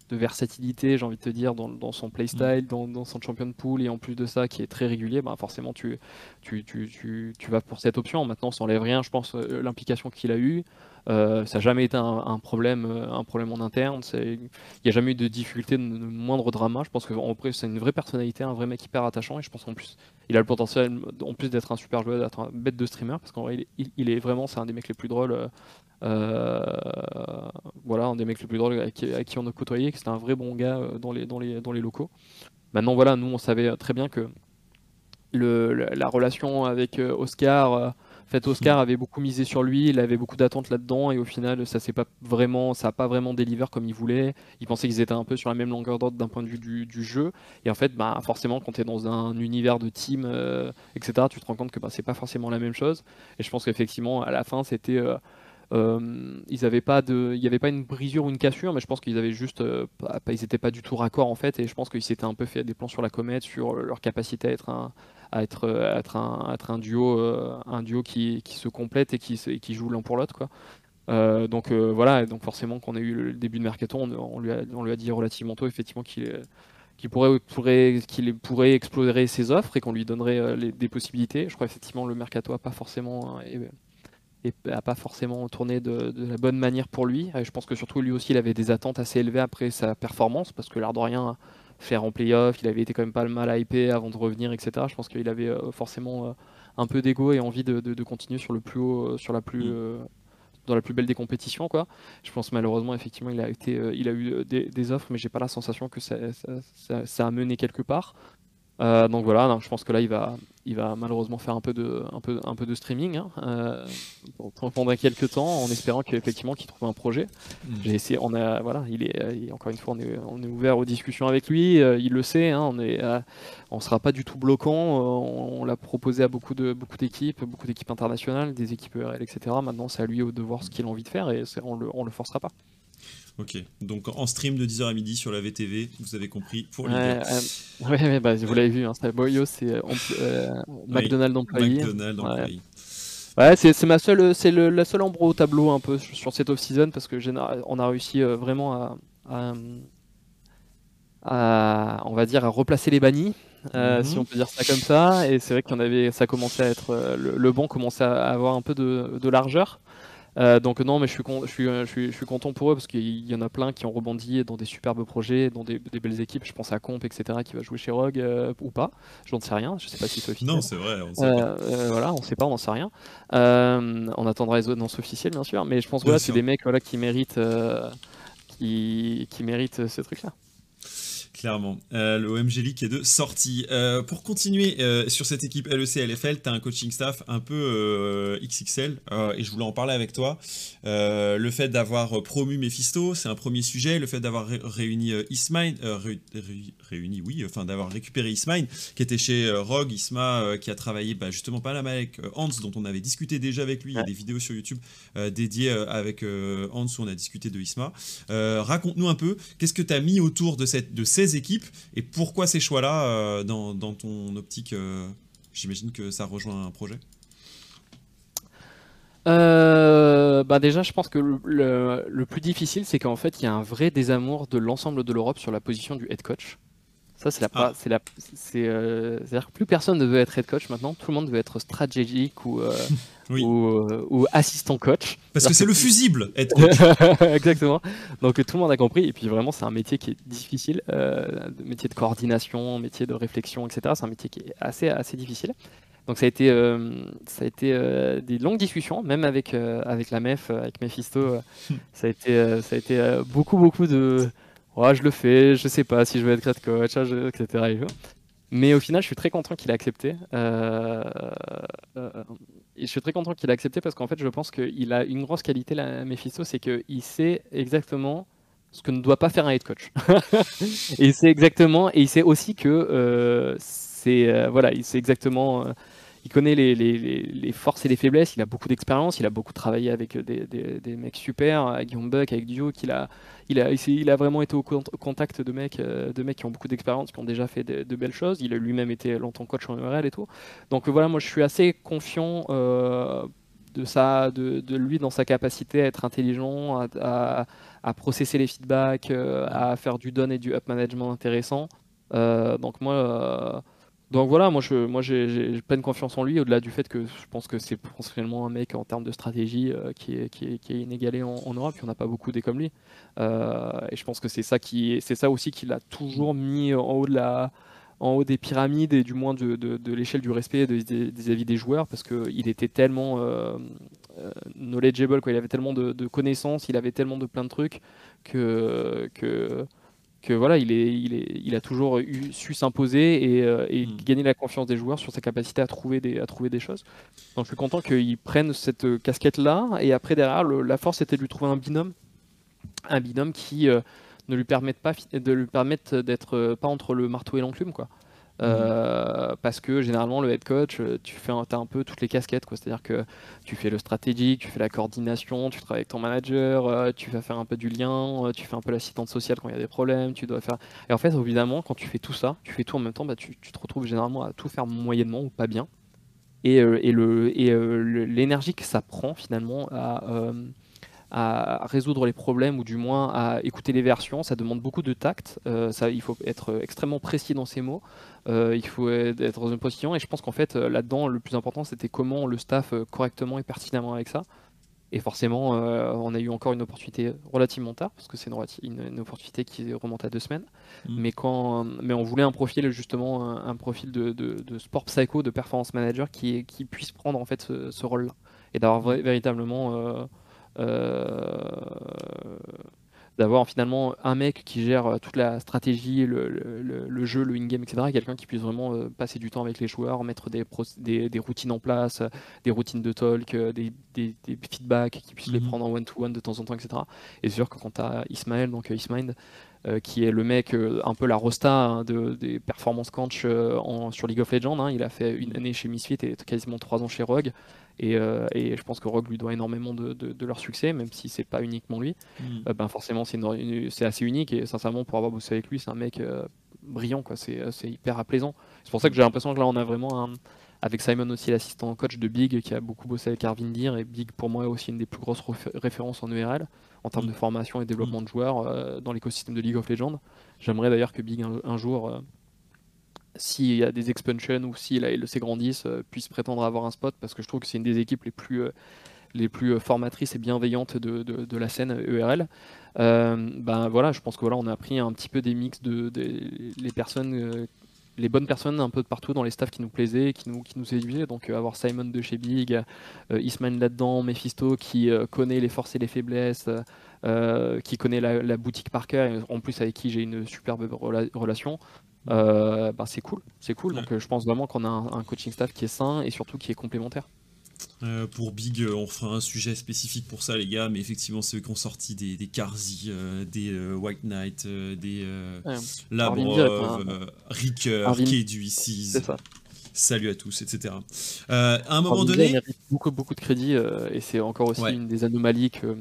Speaker 2: de versatilité, j'ai envie de te dire, dans, son playstyle, mm. dans, dans, son champion pool, et en plus de ça, qui est très régulier, bah forcément, tu, tu, tu, tu, vas pour cette option. Maintenant, ça n'enlève rien, je pense, euh, l'implication qu'il a eue. Euh, ça n'a jamais été un, problème, euh, un problème en interne. Il n'y a jamais eu de difficulté, de, moindre drama. Je pense que c'est une vraie personnalité, un vrai mec hyper attachant. Et je pense qu'en plus, il a le potentiel, en plus d'être un super joueur, d'être un bête de streamer. Parce qu'en vrai, il, est vraiment, c'est un des mecs les plus drôles. Euh, voilà, un des mecs les plus drôles à qui, on a côtoyé, que c'était un vrai bon gars dans les, dans les, dans les locaux. Maintenant, voilà, nous, on savait très bien que la relation avec Oscar fait, Oscar avait beaucoup misé sur lui, il avait beaucoup d'attentes là-dedans, et au final, ça s'est pas vraiment, ça a pas vraiment délivré comme il voulait. Il pensait qu'ils étaient un peu sur la même longueur d'ordre d'un point de vue du, jeu, et en fait, bah, forcément, quand tu es dans un univers de team, euh, etc., tu te rends compte que bah, c'est pas forcément la même chose. Et je pense qu'effectivement, à la fin, c'était euh, euh, ils avaient pas de, il n'y avait pas une brisure ou une cassure, mais je pense qu'ils avaient juste, pas, ils n'étaient pas du tout raccord en fait, et je pense qu'ils s'étaient un peu fait des plans sur la comète, sur leur capacité à être un, à être, être, un, être un duo, euh, un duo qui, se complète et qui, joue l'un pour l'autre. quoi. Euh, donc euh, voilà, donc forcément qu'on a eu le début de mercato, on, lui, a, dit relativement tôt effectivement qu'il pourrait, pourrait, qu'il pourrait explorer ses offres et qu'on lui donnerait des possibilités. Je crois effectivement le mercato a pas forcément et, a pas forcément tourné de, de, la bonne manière pour lui. Et je pense que surtout lui aussi il avait des attentes assez élevées après sa performance parce que l'air de rien faire en playoff. Il avait été quand même pas mal hypé avant de revenir, etc. Je pense qu'il avait euh, forcément euh, un peu d'ego et envie de, de, continuer sur le plus haut, euh, sur la plus, mm. dans la plus belle des compétitions. Quoi. Je pense malheureusement, effectivement, il a, été, il a eu des, des offres, mais j'ai pas la sensation que ça, ça, ça, a mené quelque part. Euh, donc voilà, je pense que là il va, il va malheureusement faire un peu de, un peu, un peu de streaming hein, euh, pendant quelques temps, en espérant qu'effectivement qu'il trouve un projet. Mm. J'ai essayé, on a, voilà, il est, encore une fois, on est, on est, ouvert aux discussions avec lui. Euh, il le sait, hein, on est, on sera pas du tout bloquant. on, l'a proposé à beaucoup de, beaucoup d'équipes, beaucoup d'équipes internationales, des équipes ERL, etc. Maintenant, c'est à lui de voir ce qu'il a envie de faire et on le, on le forcera pas.
Speaker 1: Ok, donc en stream de 10h à midi sur la VTV, vous avez compris pour
Speaker 2: les ouais, ouais, bah, vous l'avez vu, hein, Boyo, c'est euh, euh McDonald's employé. McDonald's employé. Ouais, c'est ma seule, c'est la seule ombre au tableau un peu sur cette off-season parce que on a réussi euh, vraiment à, à, on va dire, à replacer les bannis, euh, si mhm. on peut dire ça comme ça. Et c'est vrai qu'on avait, ça commençait à être, le, banc commençait à avoir un peu de, de largeur. Euh, donc non, mais je suis, je, suis, je, suis, je suis content pour eux parce qu'il y en a plein qui ont rebondi dans des superbes projets, dans des, belles équipes. Je pense à Comp, etc., qui va jouer chez Rogue euh, ou pas. J'en sais rien. Je sais pas si c'est officiel.
Speaker 1: Non, c'est vrai. On sait pas.
Speaker 2: voilà, on sait pas, on n'en sait rien. on attendra les annonces officielles, bien sûr. Mais je pense que voilà, c'est des mecs voilà, qui méritent, qui, qui méritent ce truc-là.
Speaker 1: Clairement. Euh, le OMG League est de sortie. Euh, pour continuer euh, sur cette équipe LEC LFL, tu as un coaching staff un peu XXL et je voulais en parler avec toi. le fait d'avoir promu Mephisto, c'est un premier sujet. Le fait d'avoir réuni Ismine, réuni, oui, enfin d'avoir récupéré Ismine, qui était chez Rogue, Isma, qui a travaillé bah, justement pas la mal avec Hans, dont on avait discuté déjà avec lui. Il y a des vidéos sur YouTube dédiées avec Hans où on a discuté de Isma. Raconte-nous un peu, qu'est-ce que tu as mis autour de, cette, de ces équipes et pourquoi ces choix-là euh, dans, ton optique euh, J'imagine que ça rejoint un projet.
Speaker 2: Euh, bah déjà, je pense que le, plus difficile, c'est qu'en fait, il y a un vrai désamour de l'ensemble de l'Europe sur la position du head coach. Ça, c'est la, ah. c'est la, c'est, à dire que plus personne ne veut être head coach maintenant. Tout le monde veut être stratégique ou Euh, ou, assistant coach.
Speaker 1: Parce que c'est le fusible, être
Speaker 2: coach. Exactement. Donc tout le monde a compris. Et puis vraiment, c'est un métier qui est difficile, euh, métier de coordination, métier de réflexion, etc. C'est un métier qui est assez, assez difficile. Donc ça a été, euh, ça a été euh, des longues discussions, même avec, avec la MEF, avec Mephisto. ça a été, ça a été beaucoup, beaucoup de ouais, je le fais, je sais pas si je vais être head coach, etc. Mais au final, je suis très content qu'il ait accepté. Euh, je suis très content qu'il ait accepté parce qu'en fait, je pense qu'il a une grosse qualité, la Mephisto, c'est qu'il sait exactement ce que ne doit pas faire un head coach. et il sait exactement, et il sait aussi que euh, c'est euh, voilà, il sait exactement. Euh, il connaît les, forces et les faiblesses, il a beaucoup d'expérience, il a beaucoup travaillé avec des, des, mecs super, avec Guillaume Buck, avec Dio, qu'il a, il a, vraiment été au contact de mecs, euh, de mecs qui ont beaucoup d'expérience, qui ont déjà fait de, belles choses. Il a lui-même été longtemps coach en URL et tout. Donc voilà, moi je suis assez confiant euh, de, lui dans sa capacité à être intelligent, à, à, processer les feedbacks, euh, à faire du down et du up management intéressant. donc moi donc voilà, moi j'ai pleine confiance en lui, au-delà du fait que je pense que c'est potentiellement un mec en termes de stratégie euh, qui, est, qui, inégalé en, Europe, il n'y en a pas beaucoup des comme lui. Euh, et je pense que c'est ça qui, c'est ça aussi qu'il a toujours mis en haut de la, en haut des pyramides et du moins de, l'échelle du respect des avis des joueurs parce qu'il était tellement euh, knowledgeable, quoi. il avait tellement de, connaissances, il avait tellement de plein de trucs que voilà, il, est, il, est, il a toujours eu, su s'imposer et, euh, hmm. gagner la confiance des joueurs sur sa capacité à trouver des, à trouver des choses. Donc je suis content qu'ils prennent cette euh, casquette-là. Et après, derrière, la force était de lui trouver un binôme. Un binôme qui euh, ne lui permette pas de lui permettre d'être pas entre le marteau et l'enclume. quoi. Euh, parce que généralement le head coach, euh, tu fais un, as un peu toutes les casquettes, c'est-à-dire que tu fais le stratégique, tu fais la coordination, tu travailles avec ton manager, euh, tu vas faire un peu du lien, tu fais un peu l'assistante sociale quand il y a des problèmes, tu dois faire. Et en fait, évidemment, quand tu fais tout ça, tu fais tout en même temps, bah, tu, te retrouves généralement à tout faire moyennement ou pas bien. Et, et l'énergie que ça prend finalement à à résoudre les problèmes ou du moins à écouter les versions. Ça demande beaucoup de tact. Euh, ça, il faut être extrêmement précis dans ses mots. Euh, il faut être dans une position. Et je pense qu'en fait, euh, là-dedans, le plus important, c'était comment le staff correctement et pertinemment avec ça. Et forcément, on a eu encore une opportunité relativement tard, parce que c'est une, opportunité qui remonte à deux semaines. Mmh. Mais, quand, mais on voulait un profil, justement, un, profil de, sport psycho, de performance manager qui, qui puisse prendre en fait ce, rôle-là. Et d'avoir véritablement d'avoir finalement un mec qui gère euh, toute la stratégie, le, jeu, le in-game, etc. Quelqu'un qui puisse vraiment euh, passer du temps avec les joueurs, mettre des, des, routines en place, des routines de talk, des, feedbacks, qui puisse les mhm. prendre en one-to-one de temps en temps, etc. Et c'est sûr que quand tu as Ismaël, donc Ismind, qui est le mec un peu la rosta hein, de, des performances coach en, sur League of Legends. Hein. il a fait une année chez Misfit et quasiment trois ans chez Rogue. Euh, et, je pense que Rogue lui doit énormément de, leur succès, même si c'est pas uniquement lui. Mm. Euh, ben forcément, c'est assez unique et sincèrement, pour avoir bossé avec lui, c'est un mec euh, brillant, quoi. C'est hyper apaisant. C'est pour ça que j'ai l'impression que là, on a vraiment un, avec Simon aussi l'assistant coach de Big qui a beaucoup bossé avec Arvin Deer et Big pour moi est aussi une des plus grosses références en URL en termes mm. de formation et développement mm. de joueurs dans l'écosystème de League of Legends. J'aimerais d'ailleurs que Big un jour s'il y a des expansions ou si la LEC grandissent, euh, puisse prétendre avoir un spot parce que je trouve que c'est une des équipes les plus, euh, les plus formatrices et bienveillantes de, de, la scène ERL. ben voilà, je pense que voilà, on a pris un petit peu des mix de, les personnes les bonnes personnes un peu de partout dans les staffs qui nous plaisaient, qui nous, qui nous séduisaient. Donc euh, avoir Simon de chez Big, euh, Ismail là-dedans, Mephisto qui euh, connaît les forces et les faiblesses, qui connaît la, boutique par cœur, en plus avec qui j'ai une superbe relation. Bah, c'est cool, c'est cool. Donc je pense vraiment qu'on a un, coaching staff qui est sain et surtout qui est complémentaire.
Speaker 1: Euh, pour Big, euh, on fera un sujet spécifique pour ça, les gars. Mais effectivement, ceux qui ont sorti des, des Karzi, euh, des White Knight, des Labrov, Ricker, Kedu Salut à tous, etc. à un moment donné. Il
Speaker 2: beaucoup, beaucoup de crédit et c'est encore aussi une des anomalies que.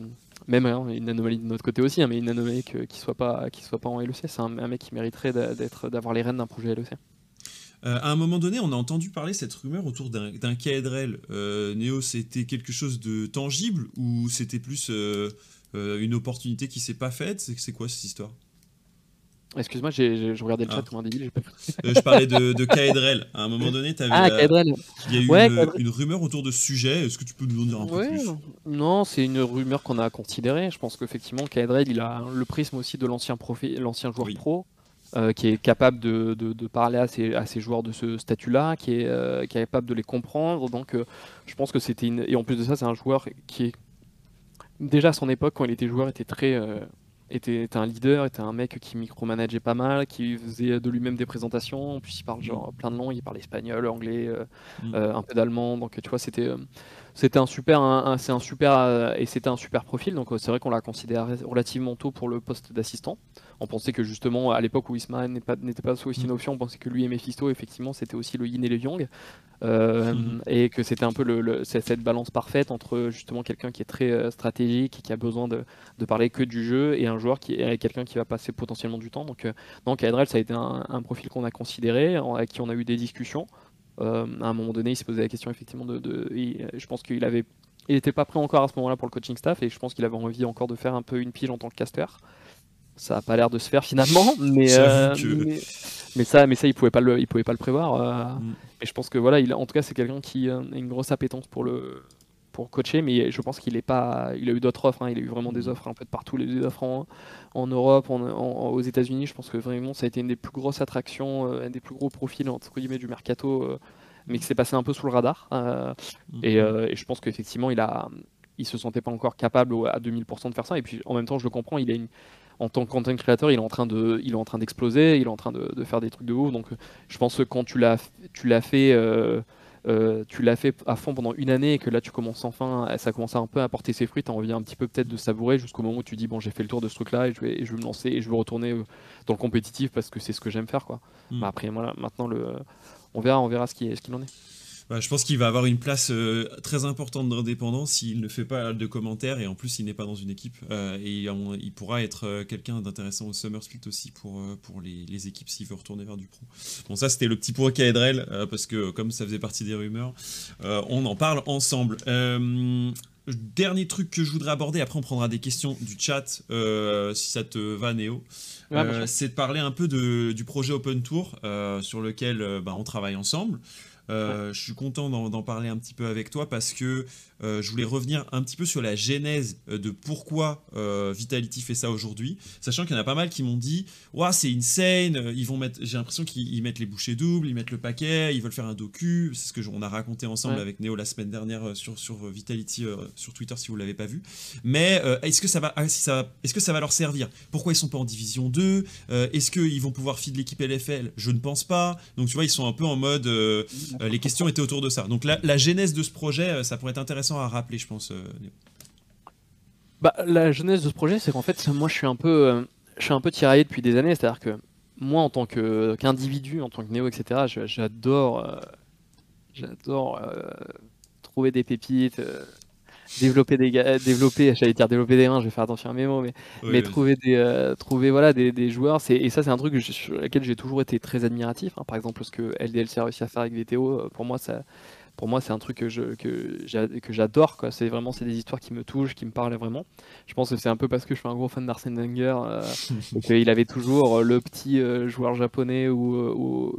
Speaker 2: Même hein, une anomalie de notre côté aussi, hein, mais une anomalie qui ne soit, pas, soit pas en LEC. C'est un, mec qui mériterait d'avoir les rênes d'un projet LEC.
Speaker 1: Euh, à un moment donné, on a entendu parler cette rumeur autour d'un KDRL. Euh, Néo, c'était quelque chose de tangible ou c'était plus euh, une opportunité qui s'est pas faite? C'est quoi cette histoire?
Speaker 2: Excuse-moi, je regardais le chat ah. comme un débile.
Speaker 1: je parlais de, de À un moment donné, avais,
Speaker 2: ah,
Speaker 1: il y a eu une, rumeur autour de ce sujet. Est-ce que tu peux nous en dire un peu plus?
Speaker 2: Non, c'est une rumeur qu'on a considérée. Je pense qu'effectivement, KDRL, il a le prisme aussi de l'ancien joueur pro. Euh, qui est capable de, de, parler à ces, à ces, joueurs de ce statut-là, qui, est, euh, qui est capable de les comprendre. Donc euh, je pense que c'était une... Et en plus de ça, c'est un joueur qui est... Déjà à son époque, quand il était joueur, était très... Était, était, un leader, était un mec qui micromanageait pas mal, qui faisait de lui-même des présentations. En plus, il parle genre plein de langues, il parle espagnol, anglais, mm. un peu d'allemand. Donc, tu vois, c'était c'était un super, c'est un super et c'était un super profil. Donc, c'est vrai qu'on l'a considéré relativement tôt pour le poste d'assistant. On pensait que justement, à l'époque où Ismaël n'était pas, pas aussi une mm. option, on pensait que lui et Mephisto, effectivement, c'était aussi le yin et le yang. Euh, mm. Et que c'était un peu le, cette balance parfaite entre justement quelqu'un qui est très euh, stratégique et qui a besoin de, de, parler que du jeu et un joueur qui est quelqu'un qui va passer potentiellement du temps. Donc, euh, donc Adrel, ça a été un, profil qu'on a considéré, avec qui on a eu des discussions. à un moment donné, il s'est posé la question effectivement de. de je pense qu'il avait il n'était pas prêt encore à ce moment-là pour le coaching staff et je pense qu'il avait envie encore de faire un peu une pige en tant que caster ça a pas l'air de se faire finalement, mais, euh, mais, ça, mais ça, il pouvait pas le, il pouvait pas le prévoir. Euh. Mm. Et je pense que voilà, il, en tout cas, c'est quelqu'un qui euh, a une grosse appétence pour le, pour coacher, mais je pense qu'il est pas, il a eu d'autres offres, hein. il a eu vraiment des mm. offres un peu de partout, les offres en, en Europe, en, aux États-Unis. Je pense que vraiment, ça a été une des plus grosses attractions, un des plus gros profils entre guillemets du mercato, mais qui s'est passé un peu sous le radar. Mm. Et, et, je pense qu'effectivement, il a, il se sentait pas encore capable à 2000% de faire ça. Et puis en même temps, je le comprends, il a une en tant que content creator, il est en train de, il est en train d'exploser, il est en train de, faire des trucs de ouf. Donc, je pense que quand tu l'as, tu l'as fait, euh, euh, tu l'as fait à fond pendant une année et que là tu commences enfin, ça commence un peu à porter ses fruits, tu as envie un petit peu peut-être de savourer jusqu'au moment où tu dis bon j'ai fait le tour de ce truc-là et je vais, je vais me lancer et je veux retourner euh, dans le compétitif parce que c'est ce que j'aime faire quoi. Hmm. Bah, après voilà, maintenant le, on verra, on verra ce qui, ce qu'il en est.
Speaker 1: Bah, je pense qu'il va avoir une place euh, très importante d'indépendance s'il ne fait pas de commentaires et en plus il n'est pas dans une équipe. Euh, et il, pourra être euh, quelqu'un d'intéressant au Summer Split aussi pour, pour les, équipes s'il veut retourner vers du pro. Bon, ça c'était le petit point Kaedrel parce que comme ça faisait partie des rumeurs, on en parle ensemble. Dernier truc que je voudrais aborder, après on prendra des questions du chat si ça te va Néo. c'est de parler un peu de, du projet Open Tour sur lequel bah, on travaille ensemble. Euh, je suis content d'en parler un petit peu avec toi parce que euh, je voulais revenir un petit peu sur la genèse euh, de pourquoi Vitality fait ça aujourd'hui, sachant qu'il y en a pas mal qui m'ont dit ouais, c'est insane, ils vont mettre, j'ai l'impression qu'ils mettent les bouchées doubles, ils mettent le paquet, ils veulent faire un docu, c'est ce que on a raconté ensemble avec Néo la semaine dernière sur, sur Vitality sur Twitter si vous l'avez pas vu. Mais est-ce que ça va, ah, si ça, est-ce que ça va leur servir? Pourquoi ils sont pas en division 2 Est-ce qu'ils vont pouvoir feed l'équipe LFL Je ne pense pas. Donc tu vois, ils sont un peu en mode euh, les questions étaient autour de ça. Donc la, genèse de ce projet, euh, ça pourrait être intéressant à rappeler, je pense. Euh,
Speaker 2: bah, la genèse de ce projet, c'est qu'en fait, moi, je suis un peu, je suis un peu tiraillé depuis des années. C'est-à-dire que moi, en tant qu'individu, en tant que néo, etc., j'adore, j'adore trouver des pépites développer des développer j'allais dire développer des mains je vais faire attention à mes mots mais, mais trouver des euh, trouver voilà des, des joueurs c'est et ça c'est un truc sur lequel j'ai toujours été très admiratif hein. par exemple ce que LDLC a réussi à faire avec VTO euh, pour moi ça pour moi, c'est un truc que je que j'adore. C'est vraiment c'est des histoires qui me touchent, qui me parlent vraiment. Je pense que c'est un peu parce que je suis un gros fan d'Arsène Wenger euh, et qu'il avait toujours le petit joueur japonais ou,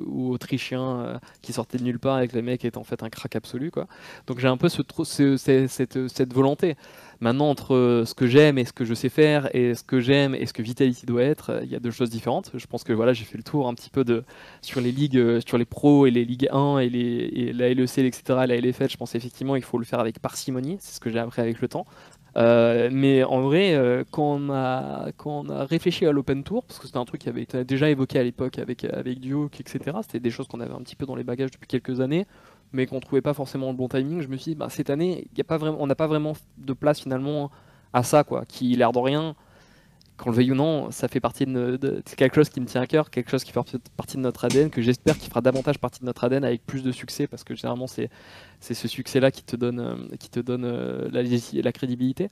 Speaker 2: ou, autrichien qui sortait de nulle part avec les mecs est en fait un crack absolu. Quoi. Donc j'ai un peu ce, ce, cette, cette volonté. Maintenant, entre ce que j'aime et ce que je sais faire, et ce que j'aime et ce que Vitality doit être, il y a deux choses différentes. Je pense que voilà, j'ai fait le tour un petit peu de sur les ligues, euh, sur les pros et les ligues 1 et, la LEC, etc., la LFL. Je pense effectivement il faut le faire avec parcimonie. C'est ce que j'ai appris avec le temps. Euh, mais en vrai, euh, quand, on a, quand on a réfléchi à l'Open Tour, parce que c'était un truc qui avait été déjà évoqué à l'époque avec, avec Duke, etc., c'était des choses qu'on avait un petit peu dans les bagages depuis quelques années mais qu'on trouvait pas forcément le bon timing, je me suis dit, bah, cette année, y a pas on n'a pas vraiment de place finalement à ça, quoi, qui, l'air de rien, qu'on le veuille ou non, ça fait partie de, quelque chose qui me tient à cœur, quelque chose qui fait partie de notre ADN, que j'espère qu'il fera davantage partie de notre ADN avec plus de succès, parce que généralement c'est ce succès-là qui te donne euh, euh, la, crédibilité.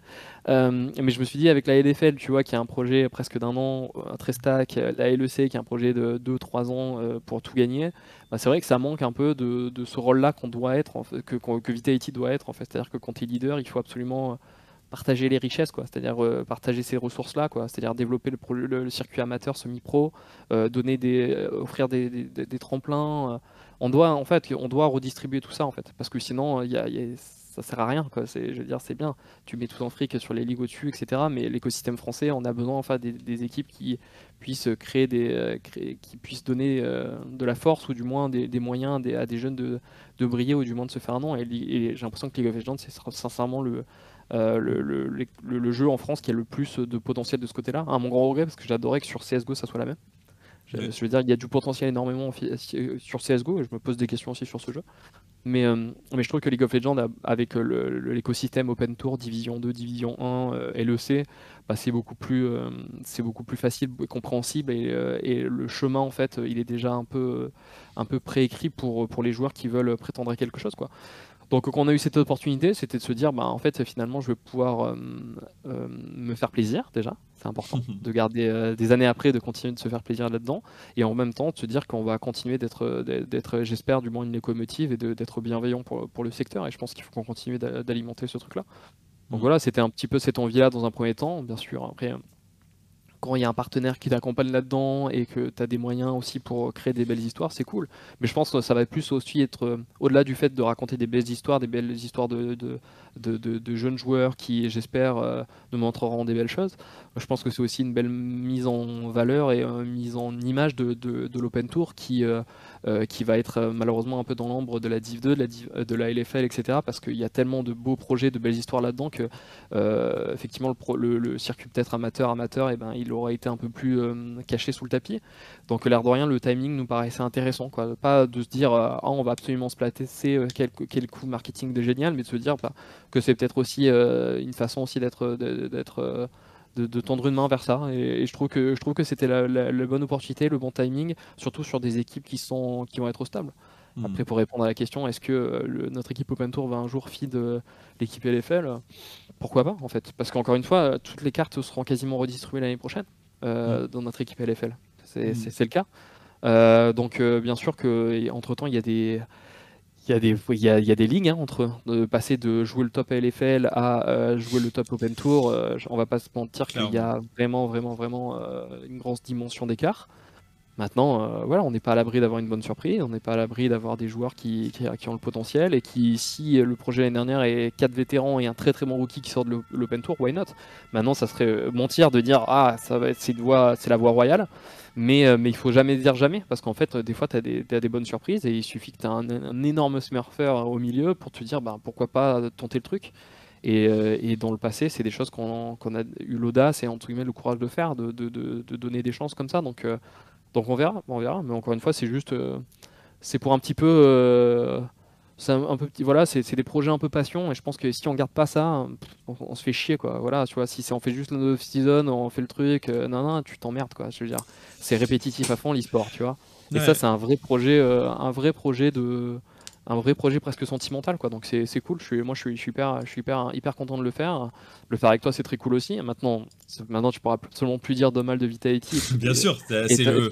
Speaker 2: Euh, mais je me suis dit avec la LFL, tu vois, qui a un projet presque d'un an, très stack, la LEC qui a un projet de 2-3 ans pour tout gagner, bah, c'est vrai que ça manque un peu de, ce rôle-là qu'on doit être, que, que Vitality doit être c'est-à-dire que quand tu es leader, il faut absolument partager les richesses, quoi. C'est-à-dire euh, partager ces ressources-là, quoi. C'est-à-dire développer le, circuit amateur semi-pro, euh, donner des, euh, offrir des, des, tremplins. on doit, en fait, on doit redistribuer tout ça, en fait, parce que sinon, il y ça sert à rien, quoi. C'est, je veux dire, c'est bien. Tu mets tout en fric sur les ligues au-dessus, etc. Mais l'écosystème français, on a besoin, enfin, des, équipes qui puissent créer des, qui puissent donner de la force ou du moins des, moyens à des jeunes de, de briller ou du moins de se faire un nom. Et, et j'ai l'impression que League of Legends, c'est sincèrement le euh, le, jeu en France qui a le plus de potentiel de ce côté-là. À mon grand regret, parce que j'adorais que sur CSGO ça soit la même. Je, veux dire, il y a du potentiel énormément sur CSGO et je me pose des questions aussi sur ce jeu. Mais, euh, mais je trouve que League of Legends, avec l'écosystème Open Tour, Division 2, Division 1, euh, LEC, bah, c'est beaucoup, plus, c'est beaucoup plus facile et compréhensible. Et, et, le chemin, en fait, il est déjà un peu, un peu préécrit pour, pour les joueurs qui veulent prétendre à quelque chose. Quoi. Donc quand on a eu cette opportunité, c'était de se dire, bah, en fait, finalement, je vais pouvoir euh, euh, me faire plaisir déjà, c'est important, de garder euh, des années après, de continuer de se faire plaisir là-dedans, et en même temps de se dire qu'on va continuer d'être, d'être, j'espère, du moins une locomotive et d'être bienveillant pour, pour, le secteur, et je pense qu'il faut qu'on continue d'alimenter ce truc-là. Donc mm. voilà, c'était un petit peu cette envie-là dans un premier temps, bien sûr. Après, quand il y a un partenaire qui t'accompagne là-dedans et que tu as des moyens aussi pour créer des belles histoires, c'est cool. Mais je pense que ça va plus aussi être, euh, au-delà du fait de raconter des belles histoires, des belles histoires de, jeunes joueurs qui, j'espère, euh, nous montreront des belles choses, je pense que c'est aussi une belle mise en valeur et une mise en image de, l'Open Tour qui, euh, qui va être malheureusement un peu dans l'ombre de la Div 2, de la, la LFL, etc. Parce qu'il y a tellement de beaux projets, de belles histoires là-dedans que, effectivement, le, circuit peut-être amateur, amateur, eh ben, il aurait été un peu plus euh, caché sous le tapis. Donc l'air de rien, le timing nous paraissait intéressant. Quoi. Pas de se dire euh, ah, on va absolument se placer, euh, quel, quel coup marketing de génial, mais de se dire bah, que c'est peut-être aussi une façon aussi d'être d'être de, tendre une main vers ça. Et, je trouve que je trouve que c'était la, bonne opportunité, le bon timing, surtout sur des équipes qui sont qui vont être stables. Hmm. Après, pour répondre à la question, est-ce que notre équipe Open Tour va un jour feed l'équipe LFL pourquoi pas en fait? Parce qu'encore une fois, toutes les cartes seront quasiment redistribuées l'année prochaine euh, mm. dans notre équipe LFL. Mm. C'est le cas. Euh, donc euh, bien sûr que entre temps il y a des il y, a des, il, y a, il y a des lignes hein, entre de passer de jouer le top LFL à jouer le top Open Tour. on va pas se mentir qu'il y a vraiment, vraiment, vraiment une grosse dimension d'écart. Maintenant, euh, voilà, on n'est pas à l'abri d'avoir une bonne surprise, on n'est pas à l'abri d'avoir des joueurs qui, qui, ont le potentiel et qui, si le projet l'année dernière est 4 vétérans et un très très bon rookie qui sort de l'Open Tour, why not? Maintenant, ça serait euh, mentir de dire ah ça va c'est la voie royale, mais euh, mais il faut jamais dire jamais parce qu'en fait des fois tu as, des bonnes surprises et il suffit que tu aies un, énorme smurfer au milieu pour te dire bah, pourquoi pas tenter le truc. Et, et, dans le passé, c'est des choses qu'on a eu l'audace et entre guillemets le courage de faire, de, de, de, donner des chances comme ça. Donc donc on verra, on verra. Mais encore une fois, c'est juste, euh, c'est pour un petit peu, euh, c'est un, peu petit, voilà, c'est des projets un peu passion. Et je pense que si on garde pas ça, on, se fait chier quoi. Voilà, tu vois, si on fait juste le season, on fait le truc, euh, non non, tu t'emmerdes quoi. Je veux dire, c'est répétitif à fond l'e-sport, tu vois. Et ça, c'est un vrai projet, un vrai projet de un vrai projet presque sentimental quoi donc c'est cool je suis moi je suis, super je suis hyper hyper content de le faire le faire avec toi c'est très cool aussi maintenant Maintenant, tu pourras absolument plus dire de mal de Vitality.
Speaker 1: Bien sûr,
Speaker 2: c'est le...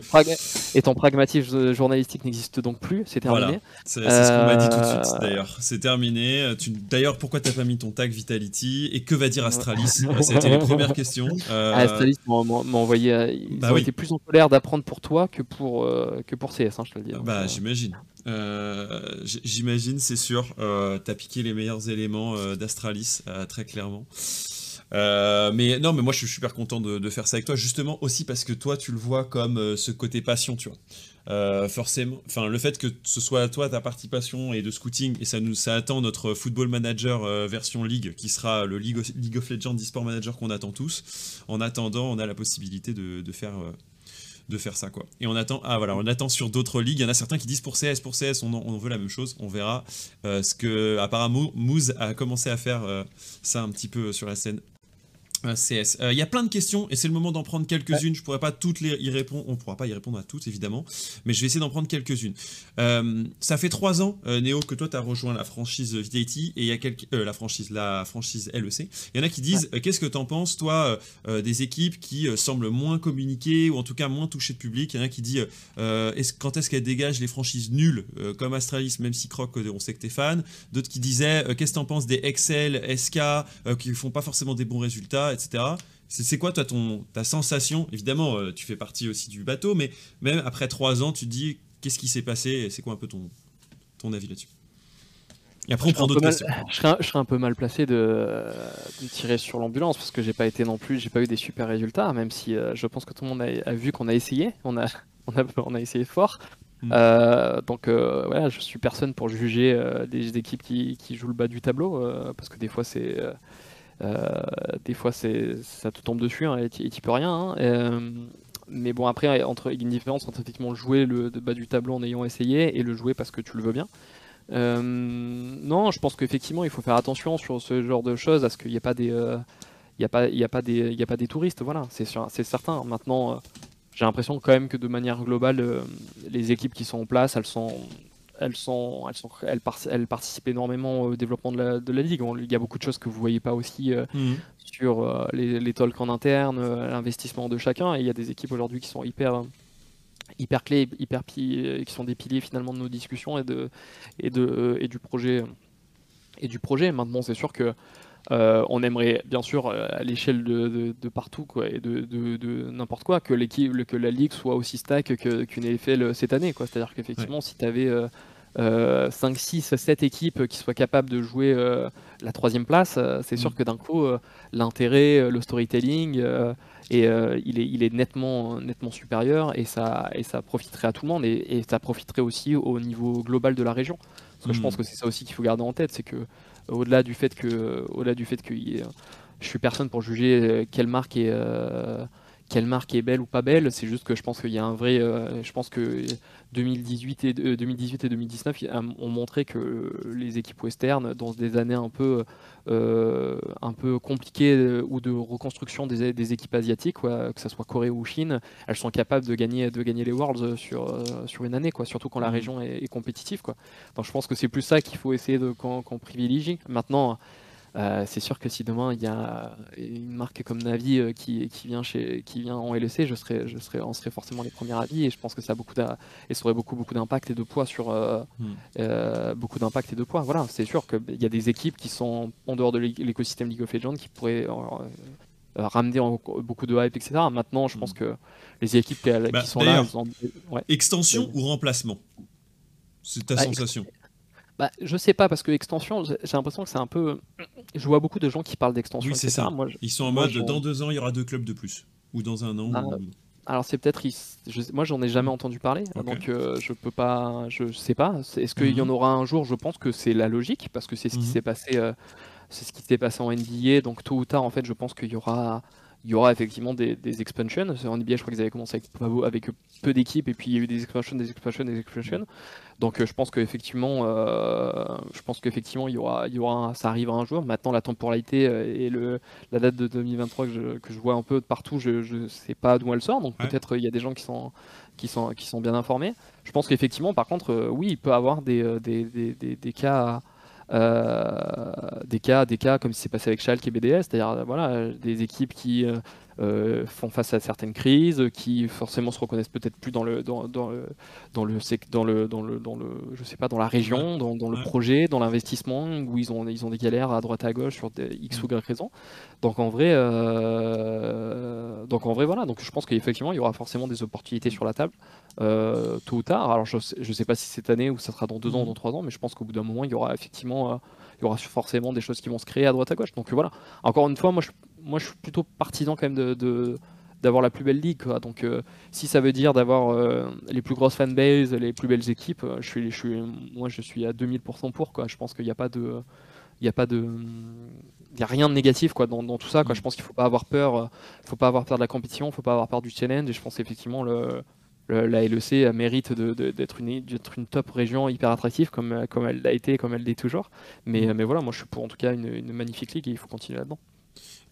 Speaker 2: et ton pragmatisme journalistique n'existe donc plus, c'est terminé.
Speaker 1: C'est ce qu'on m'a dit tout de suite d'ailleurs. C'est terminé. Tu... D'ailleurs, pourquoi t'as pas mis ton tag Vitality Et que va dire Astralis? C'était les premières questions.
Speaker 2: Euh... Astralis m'a envoyé. Euh, ils bah ont été plus en colère d'apprendre pour toi que pour, euh, que pour CS, hein, je te le dis.
Speaker 1: Bah, j'imagine. J'imagine, c'est sûr. t'as piqué les meilleurs éléments d'Astralis, très clairement. Euh, mais non, mais moi je suis super content de, faire ça avec toi, justement aussi parce que toi tu le vois comme euh, ce côté passion, tu vois. Euh, forcément, enfin le fait que ce soit toi ta partie passion et de scouting et ça nous ça attend notre football manager version league qui sera le League of, League of Legends e-sport manager qu'on attend tous. En attendant, on a la possibilité de, faire de faire ça quoi. Et on attend ah voilà, on attend sur d'autres ligues, il y en a certains qui disent pour CS pour CS on, on veut la même chose, on verra ce que apparemment Moose a commencé à faire ça un petit peu sur la scène CS. Euh, il y a plein de questions et c'est le moment d'en prendre quelques-unes. Je pourrais pas toutes les y répondre, on pourra pas y répondre à toutes évidemment, mais je vais essayer d'en prendre quelques-unes. Euh, ça fait trois ans, euh, Néo, que toi tu as rejoint la franchise Vitality et il y a quelques, la franchise la franchise LEC. Il y en a qui disent qu'est-ce que tu en penses toi des équipes qui semblent moins communiquer ou en tout cas moins toucher de public? Il y en a qui dit est quand est-ce qu'elles dégagent les franchises nulles comme Astralis, même si Croc on sait que t'es fan? D'autres qui disaient qu'est-ce que tu en penses des Excel, SK qui font pas forcément des bons résultats etc. C'est quoi toi ton, ta sensation? Évidemment, euh, tu fais partie aussi du bateau, mais même après trois ans, tu te dis qu'est-ce qui s'est passé? C'est quoi un peu ton, ton avis là-dessus?
Speaker 2: Et après, on prend d'autres questions. Je serais, un, peu mal placé de, tirer sur l'ambulance parce que j'ai pas été non plus, j'ai pas eu des super résultats, même si euh, je pense que tout le monde a, vu qu'on a essayé, on a, on a, on a essayé fort. Mm. Euh, donc voilà, je suis personne pour juger des équipes qui, qui, jouent le bas du tableau parce que des fois c'est euh, des fois, ça te tombe dessus hein, et tu peux rien. Hein. Euh, mais bon, après, entre, il y a une différence entre effectivement jouer le bas du tableau en ayant essayé et le jouer parce que tu le veux bien. Euh, non, je pense qu'effectivement, il faut faire attention sur ce genre de choses, à ce qu'il n'y a pas des, y a pas, il y a pas des, a pas des touristes. Voilà, c'est certain. Maintenant, j'ai l'impression quand même que de manière globale, les équipes qui sont en place, elles sont, elles, sont, elles, sont, elles, participent énormément au développement de la, de la ligue. il y a beaucoup de choses que vous voyez pas aussi euh, mhm. sur euh, les, les, talks en interne, euh, l'investissement de chacun. Et il y a des équipes aujourd'hui qui sont hyper hyper clés, hyper qui sont des piliers finalement de nos discussions et de et de et du projet et du projet. Maintenant, c'est sûr que on aimerait bien sûr à l'échelle de, de, partout quoi, et de, de n'importe quoi que l'équipe que la ligue soit aussi stack qu'une NFL cette année quoi. C'est-à-dire qu'effectivement si tu avais 5, 6, 7 équipes qui soient capables de jouer euh, la troisième place, euh, c'est sûr mm. que d'un coup, euh, l'intérêt, le storytelling, et, il, est, il est nettement, nettement supérieur et ça, et ça profiterait à tout le monde et, ça profiterait aussi au niveau global de la région. Parce que je pense mm. que c'est ça aussi qu'il faut garder en tête, c'est que au-delà du fait que, au-delà du fait que je suis personne pour juger quelle marque est quelle marque est belle ou pas belle, c'est juste que je pense qu'il y a un vrai. je pense que 2018 et, 2018 et 2019 ont montré que les équipes western, dans des années un peu, euh, un peu compliquées euh, ou de reconstruction des, équipes asiatiques, que ce soit Corée ou Chine, elles sont capables de gagner, de gagner les Worlds sur, euh, sur une année, quoi, surtout quand la mmh. région est, compétitive. Quoi. Donc je pense que c'est plus ça qu'il faut essayer de qu'on privilégie. Maintenant, euh, c'est sûr que si demain il y a une marque comme Navi euh, qui, qui, vient chez, qui vient en LEC, je serais, on serait forcément les premiers avis et je pense que ça a beaucoup et ça aurait beaucoup, beaucoup d'impact et de poids sur euh, hmm. beaucoup d'impact et de poids. Voilà, c'est sûr qu'il y a des équipes qui sont en dehors de l'écosystème League of Legends qui pourraient ramener beaucoup de hype, etc. Maintenant, je pense hmm. que les équipes qui, bah, sont là,
Speaker 1: extension ou remplacement? C'est ta bah, sensation
Speaker 2: bah, je sais pas, parce que extension, j'ai l'impression que c'est un peu. Je vois beaucoup de gens qui parlent d'extension.
Speaker 1: Oui, c'est ça. Moi, Ils sont en mode dans deux ans, il y aura deux clubs de plus. Ou dans un an. Ah,
Speaker 2: alors, c'est peut-être. Moi, j'en ai jamais entendu parler. Donc, euh, je peux pas. Je sais pas. Est-ce qu'il y en mhm. aura un jour? Je pense que c'est la logique, parce que c'est ce qui mhm. s'est passé. Euh, c'est ce qui s'est passé en NBA. Donc, tôt ou tard, en fait, je pense qu'il y aura il y aura effectivement des, expansions. En NBA, je crois qu'ils avaient commencé avec, avec peu d'équipes, et puis il y a eu des expansions, des expansions, des expansions. Donc euh, je pense qu'effectivement, euh, je pense qu'effectivement, il y aura, il y aura, ça arrivera un jour. Maintenant, la temporalité euh, et le, la date de 2023 que je, que je vois un peu de partout, je ne sais pas d'où elle sort. Donc peut-être il y a des gens qui sont, qui sont, qui sont bien informés. Je pense qu'effectivement, par contre, oui, il peut y avoir des, des, des, des cas des cas, des cas comme ce s'est passé avec Schalke et BDS, c'est-à-dire voilà, des équipes qui euh, font face à certaines crises, qui forcément se reconnaissent peut-être plus dans le dans, dans le dans le dans le dans le dans le je sais pas dans la région, dans, dans le projet, dans l'investissement, où ils ont ils ont des galères à droite à gauche sur des x ou y raisons. Donc en vrai, euh, donc en vrai voilà. Donc je pense qu'effectivement il y aura forcément des opportunités sur la table euh, tôt ou tard. Alors je sais, je sais pas si cette année ou ça sera dans deux ans, ou dans trois ans, mais je pense qu'au bout d'un moment il y aura effectivement il y aura forcément des choses qui vont se créer à droite à gauche. Donc voilà. Encore une fois, moi je moi, je suis plutôt partisan quand même de, d'avoir la plus belle ligue. Donc, euh, si ça veut dire d'avoir euh, les plus grosses fanbases, les plus belles équipes, euh, je suis, je suis, moi, je suis à 2000% pour. Quoi. Je pense qu'il n'y a pas de, il a pas de, il a rien de négatif quoi dans, tout ça. Quoi. Mm. Je pense qu'il faut pas avoir peur, il faut pas avoir peur de la compétition, il faut pas avoir peur du challenge. Et je pense effectivement le, la LEC mérite d'être une, une, top région hyper attractive comme, comme elle l'a été, comme elle l'est toujours. Mais, mm. mais voilà, moi je suis pour en tout cas une, une magnifique ligue et il faut continuer là-dedans.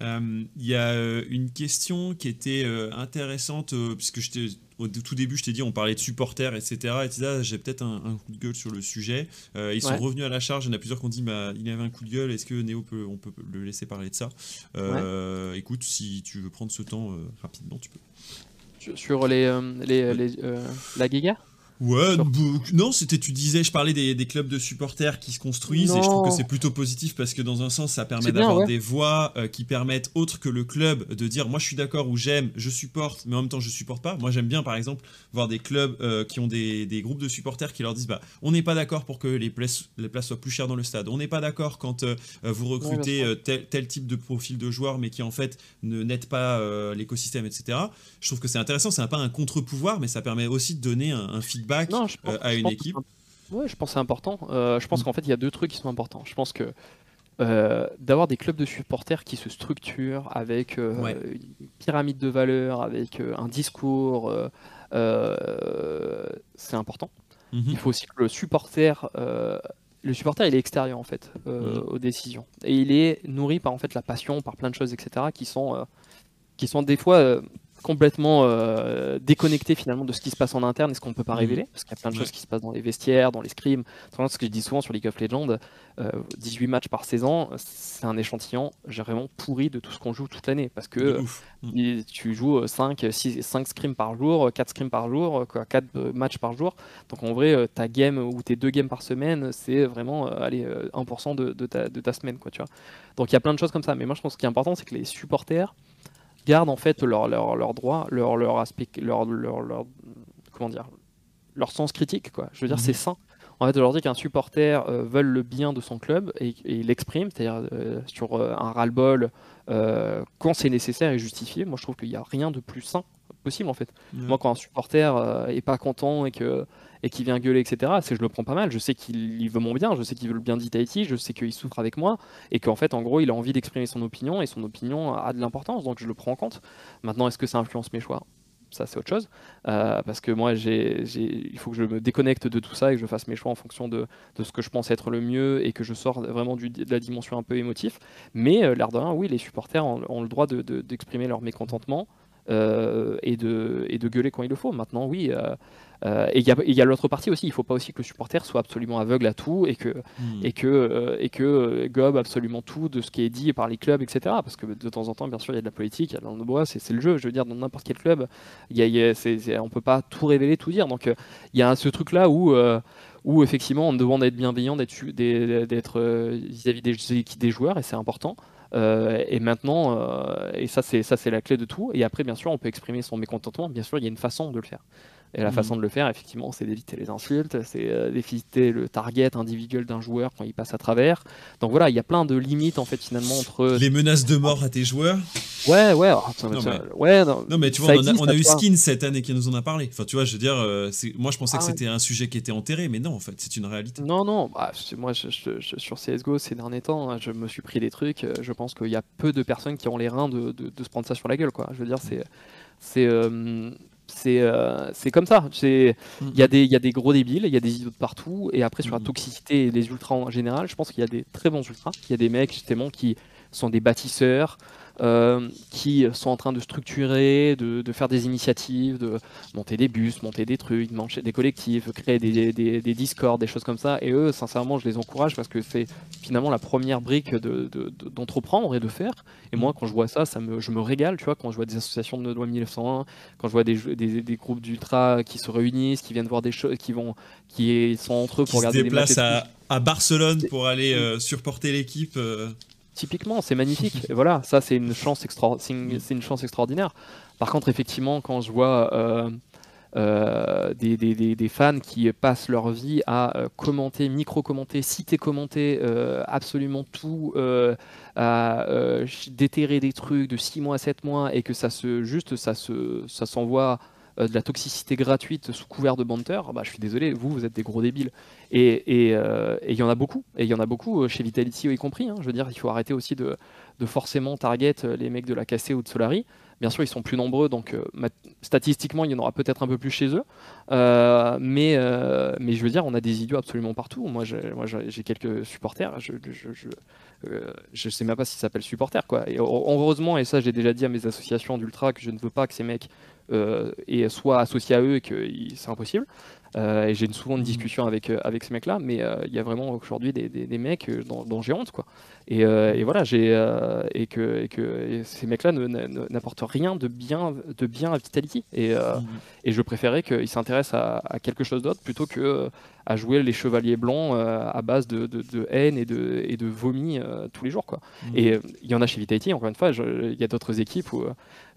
Speaker 1: Euh, il y a euh, une question qui était euh, intéressante, puisque au tout début, je t'ai dit, on parlait de supporters, etc. Et j'ai peut-être un, coup de gueule sur le sujet. ils sont revenus à la charge. Il y en a plusieurs qui ont dit, bah, il y avait un coup de gueule. Est-ce que Néo peut, on peut le laisser parler de ça? Écoute, si tu veux prendre ce temps rapidement, tu peux.
Speaker 2: Sur les, les, les la Giga
Speaker 1: Ouais, non, c'était, tu disais, je parlais des, clubs de supporters qui se construisent et je trouve que c'est plutôt positif parce que dans un sens, ça permet d'avoir des voix euh, qui permettent, autres que le club, de dire moi je suis d'accord ou j'aime, je supporte, mais en même temps je supporte pas. Moi j'aime bien par exemple voir des clubs euh, qui ont des, groupes de supporters qui leur disent bah on n'est pas d'accord pour que les places, les places soient plus chères dans le stade, on n'est pas d'accord quand euh, vous recrutez tel, type de profil de joueur mais qui en fait ne n'aide pas l'écosystème, etc. Je trouve que c'est intéressant, c'est pas un contre-pouvoir, mais ça permet aussi de donner un feedback non, je pense, euh, à une équipe
Speaker 2: Ouais, je pense que c'est important. Euh, je pense mm. qu'en fait, il y a deux trucs qui sont importants. Je pense que euh, d'avoir des clubs de supporters qui se structurent avec une pyramide de valeurs, avec un discours, c'est important. Mm-hmm. Il faut aussi que le supporter, le supporter, il est extérieur en fait mm. aux décisions et il est nourri par en fait la passion, par plein de choses, etc. qui sont qui sont des fois complètement euh, déconnecté finalement de ce qui se passe en interne et ce qu'on ne peut pas mhm. révéler, parce qu'il y a plein de choses qui se passent dans les vestiaires, dans les scrims. Ce que je dis souvent sur League of Legends, 18 euh, matchs par saison, c'est un échantillon vraiment pourri de tout ce qu'on joue toute l'année, parce que mhm. tu joues 5, 6, 5 scrims par jour, 4 scrims par jour, quoi, 4 euh, matchs par jour. Donc en vrai, ta game ou tes deux games par semaine, c'est vraiment allez, 1% de, de, ta, de ta semaine. Quoi, tu vois. Donc il y a plein de choses comme ça. Mais moi je pense que ce qui est important, c'est que les supporters gardent en fait leur, leur, leur droit, leur, leur aspect, leur, leur, leur, comment dire, leur sens critique. Quoi. Je veux dire, mhm. c'est sain. En fait, aujourd'hui, qu'un supporter euh, veut le bien de son club et, il l'exprime, c'est-à-dire euh, sur euh, un ras-le-bol quand c'est nécessaire et justifié. Moi, je trouve qu'il n'y a rien de plus sain possible en fait. Moi, quand un supporter est pas content et que et qui vient gueuler, etc., c'est je le prends pas mal. Je sais qu'il veut mon bien, je sais qu'il veut le bien d'Itaïti, je sais qu'il souffre avec moi, et qu'en fait, en gros, il a envie d'exprimer son opinion, et son opinion a de l'importance, donc je le prends en compte. Maintenant, est-ce que ça influence mes choix? Ça c'est autre chose euh, parce que moi il faut que je me déconnecte de tout ça et que je fasse mes choix en fonction de, ce que je pense être le mieux et que je sors vraiment de la dimension un peu émotive mais euh, de rien oui les supporters ont, le droit de, d'exprimer leur mécontentement euh, et, de, et de gueuler quand il le faut maintenant oui euh, et il y a, l'autre partie aussi, il ne faut pas aussi que le supporter soit absolument aveugle à tout et que, hmm. et que, euh, et que euh, gobe absolument tout de ce qui est dit par les clubs, etc. Parce que de temps en temps, bien sûr, il y a de la politique, il y a de c'est le jeu. Je veux dire, dans n'importe quel club, y a, on ne peut pas tout révéler, tout dire. Donc il y a ce truc-là où où effectivement on demande d'être bienveillant, d'être vis-à-vis des, des, joueurs, et c'est important. Et maintenant, et ça c'est ça c'est la clé de tout. Et après, bien sûr, on peut exprimer son mécontentement. Bien sûr, il y a une façon de le faire. Et la mm. façon de le faire, effectivement, c'est d'éviter les insultes, c'est euh, d'éviter le target individuel d'un joueur quand il passe à travers. Donc voilà, il y a plein de limites en fait finalement entre
Speaker 1: les menaces de mort à tes joueurs.
Speaker 2: Ouais, ouais,
Speaker 1: non, mais... ouais. Non, mais tu vois, on a, eu Skin cette année qui nous en a parlé. Enfin, tu vois, je veux dire, euh, moi je pensais que ah c'était un sujet qui était enterré, mais non, en fait, c'est une réalité.
Speaker 2: Non, non. Bah, moi, je, sur CS:GO ces derniers temps, hein, je me suis pris des trucs. Euh, je pense qu'il y a peu de personnes qui ont les reins de, de, se prendre ça sur la gueule, quoi. Je veux dire, c'est c'est euh, c'est comme ça. Il y, a des, y a des gros débiles, il y a des idiots de partout. Et après, sur la mm. toxicité et les ultras en général, je pense qu'il y a des très bons ultras. Il y a des mecs justement qui sont des bâtisseurs, euh, qui sont en train de structurer, de, de, faire des initiatives, de monter des bus, monter des trucs, monter des collectifs, créer des, des, des, discords, des choses comme ça. Et eux, sincèrement, je les encourage parce que c'est finalement la première brique d'entreprendre de, et de faire. Et moi, quand je vois ça, ça me, je me régale, tu vois, quand je vois des associations de loi 1901, quand je vois des, des, groupes d'ultra qui se réunissent, qui viennent voir des choses, qui vont, qui sont entre eux pour regarder
Speaker 1: des matchs. à, à Barcelone pour aller euh, supporter l'équipe. Euh.
Speaker 2: Typiquement, c'est magnifique. Et voilà, ça c'est une chance extraordinaire. Par contre, effectivement, quand je vois euh, des, des, fans qui passent leur vie à commenter, micro-commenter, citer, commenter absolument tout, à déterrer des trucs de 6 mois à 7 mois et que ça se juste ça ça s'envoie euh, de la toxicité gratuite sous couvert de banter, bah, je suis désolé, vous, vous êtes des gros débiles. Et il euh, y en a beaucoup, et il y en a beaucoup euh, chez Vitality y compris. Hein. Je veux dire, il faut arrêter aussi de, forcément target les mecs de la KC ou de Solari. Bien sûr, ils sont plus nombreux, donc statistiquement, il y en aura peut-être un peu plus chez eux. mais, je veux dire, on a des idiots absolument partout. Moi, j'ai quelques supporters. Je, je, sais même pas s'ils s'appellent supporters. Quoi. Et heureusement, et ça, j'ai déjà dit à mes associations d'ultra que je ne veux pas que ces mecs euh, et soit associé à eux et que c'est impossible. Euh, et j'ai souvent une mmh. discussion avec, euh, avec ces mecs-là, mais il y a vraiment aujourd'hui des, des, mecs dont, j'ai honte. Quoi. Et, et voilà, j'ai, et que, et que ces mecs-là n'apportent rien de bien, de bien à Vitality. Et, mmh. et je préférais qu'ils s'intéressent à, à, quelque chose d'autre plutôt que à jouer les chevaliers blancs à base de, de, haine et de, et de vomi tous les jours. Quoi. Mmh. Et il y en a chez Vitality, encore une fois, il y a d'autres équipes où